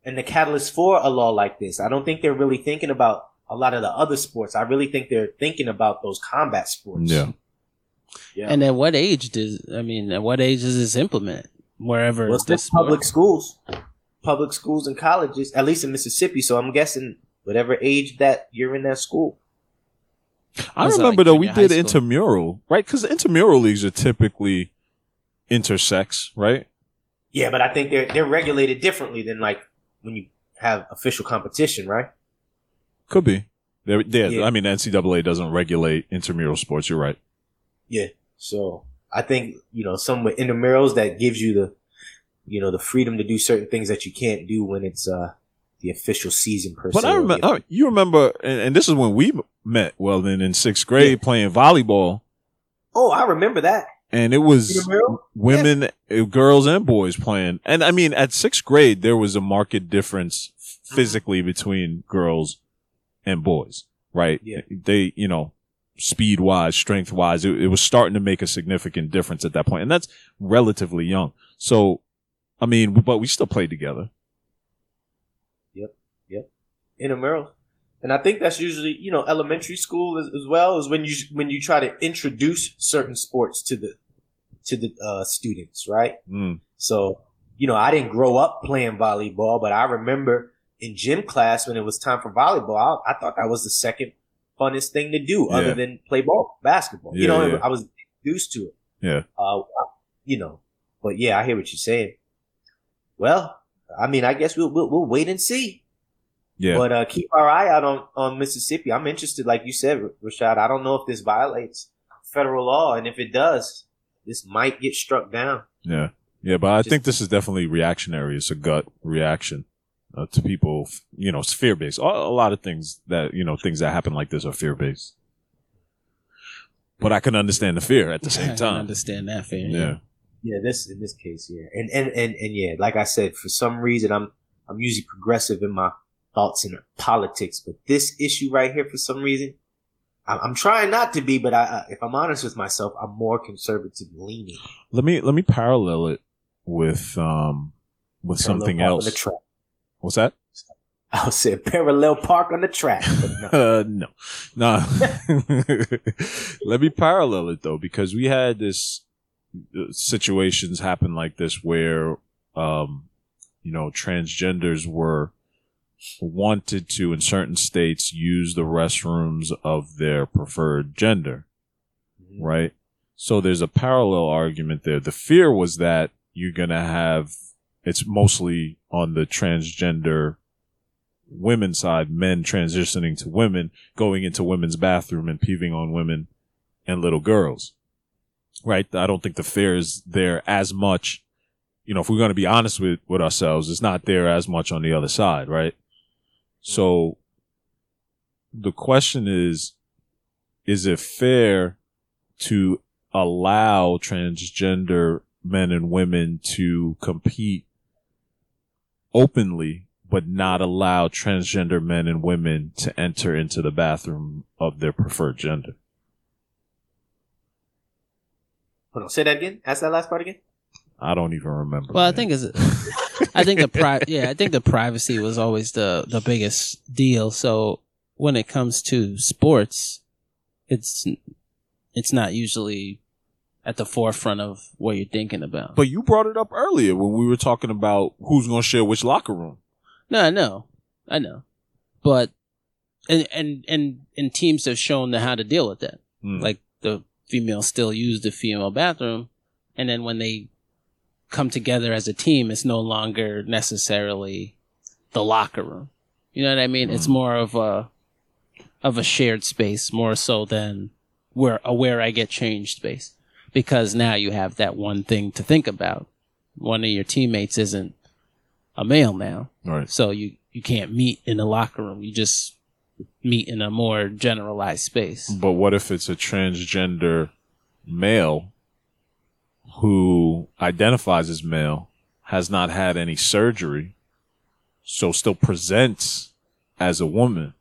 and the catalyst for a law like this. I don't think they're really thinking about a lot of the other sports. I really think they're thinking about those combat sports. Yeah. yeah. And at what age does I mean? At what age is this implemented? Wherever well, this just public schools, public schools and colleges, at least in Mississippi. So I'm guessing whatever age that you're in that school. I remember like though we did school? intramural, right? Because intramural leagues are typically intersex, right? Yeah, but I think they're they're regulated differently than like when you have official competition, right? Could be. There, there, Yeah. I mean, NCAA doesn't regulate intramural sports. You're right. Yeah. So I think you know some with intramurals that gives you the you know the freedom to do certain things that you can't do when it's uh the official season per But. I remember, uh, you remember, and, and this is when we met. Well, then in sixth grade playing volleyball, oh, I remember that. and it was women, uh, girls, and boys playing. And I mean, at sixth grade, there was a marked difference physically between girls and boys, right? Yeah. They, you know, speed wise, strength wise, it, it was starting to make a significant difference at that point, and that's relatively young. So, I mean, but we still played together. intramurals. And I think that's usually, you know, elementary school as, as well is when you when you try to introduce certain sports to the to the uh, students, right? Mm. So, you know, I didn't grow up playing volleyball, but I remember in gym class when it was time for volleyball, I, I thought that was the second funnest thing to do Yeah. other than play ball, basketball. you know, yeah. I was used to it. Yeah. Uh, you know, but yeah, I hear what you're saying. Well, I mean, I guess we'll, we'll, we'll wait and see. Yeah. But uh, keep our eye out on, on Mississippi. I'm interested, like you said, Rashad. I don't know if this violates federal law, and if it does, this might get struck down. Yeah. Yeah, but I Just- think this is definitely reactionary. It's a gut reaction uh, to people, you know, it's fear based. A, a lot of things that, you know, things that happen like this are fear based. But I can understand the fear at the I same can time. understand that fear. Yeah. Yeah, this in this case, yeah, and and and and yeah, like I said, for some reason, I'm I'm usually progressive in my thoughts in politics, but this issue right here, for some reason, I'm, I'm trying not to be, but I, I, if I'm honest with myself, I'm more conservative leaning. Let me let me parallel it with um with something Parallel park else. On the track. What's that? I would say parallel park on the track. But no. Uh, no, no. Let me parallel it though, because we had this uh, situations happen like this where, um, you know, transgenders were wanted to in certain states use the restrooms of their preferred gender, right? So there's a parallel argument there. The fear was that you're gonna have it's mostly on the transgender women's side, men transitioning to women, going into women's bathroom and peeving on women and little girls. Right? I don't think the fear is there as much. You know, if we're going to be honest with, with ourselves, it's not there as much on the other side, right? So the question is, is it fair to allow transgender men and women to compete openly but not allow transgender men and women to enter into the bathroom of their preferred gender. Hold on, say that again. Ask that last part again. I don't even remember. Well, I think it's. I think the pri- yeah, I think the privacy was always the the biggest deal. So when it comes to sports, it's it's not usually at the forefront of what you're thinking about. But you brought it up earlier when we were talking about who's going to share which locker room. no, I know, I know, but and and and and teams have shown how to deal with that. Mm. Like the females still use the female bathroom, and then when they come together as a team, it's no longer necessarily the locker room. You know what I mean? It's more of a of a shared space, more so than where a where I get changed space, because now you have that one thing to think about. One of your teammates isn't a male now, right. so you you can't meet in the locker room. You just meet in a more generalized space. But what if it's a transgender male who identifies as male, has not had any surgery, so still presents as a woman,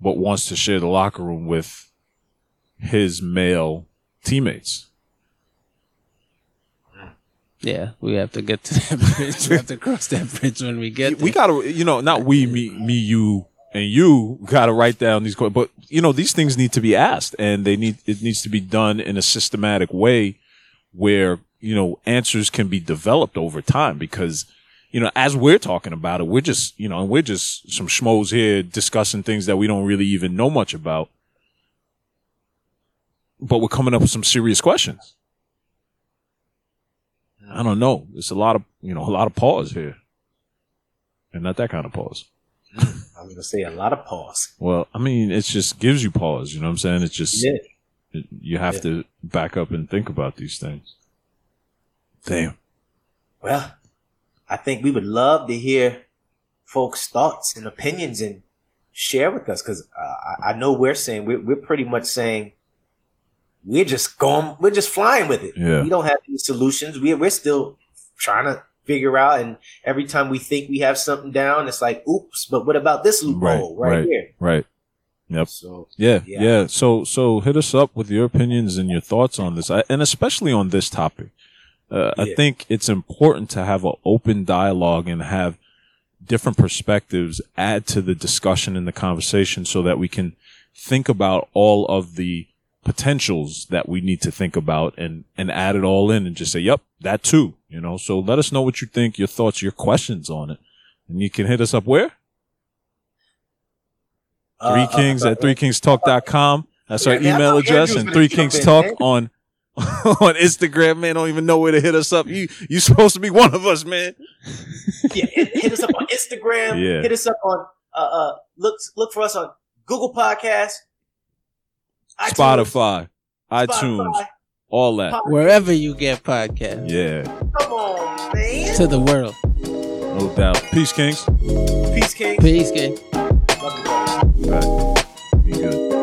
but wants to share the locker room with his male teammates? Yeah, we have to get to that bridge. we have to cross that bridge when we get there. we gotta, you know, not we, me, me, you, and you gotta write down these questions. But you know, these things need to be asked, and they need it needs to be done in a systematic way where you know answers can be developed over time. Because you know, as we're talking about it, we're just you know, and we're just some schmoes here discussing things that we don't really even know much about. But we're coming up with some serious questions. I don't know. It's a lot of you know a lot of pause here, and not that kind of pause. I'm gonna say a lot of pause. Well, I mean, it just gives you pause. You know what I'm saying? It's just Yeah. it- you have Yeah. to back up and think about these things. Damn. Well, I think we would love to hear folks' thoughts and opinions and share with us because uh, I, I know we're saying we're, we're pretty much saying we're just going, we're just flying with it. Yeah. We don't have any solutions. We're we're still trying to figure out, and every time we think we have something down, it's like, oops. But what about this loophole right, right. here? Right. Yep. So Yeah, Yeah. yeah. So, so hit us up with your opinions and your thoughts on this, I, and especially on this topic. Uh, I think it's important to have an open dialogue and have different perspectives add to the discussion and the conversation, so that we can think about all of the potentials that we need to think about and and add it all in and just say, "Yep, that too." You know. So let us know what you think, your thoughts, your questions on it, and you can hit us up where uh, Three uh, Kings uh, at threekingstalk.com. That's our Yeah, man, I email address. And Three Kings Talk man. on on Instagram, man. Don't even know where to hit us up. You you supposed to be one of us, man. yeah, hit, hit us up on Instagram. Yeah. Hit us up on uh, uh look look for us on Google Podcasts, iTunes, Spotify, iTunes, Spotify. all that. Wherever you get podcasts. Yeah. Come on, man. To the world. No doubt. Peace, Kings. Peace, kings. Peace, King. Love you, brother. All right. Be good.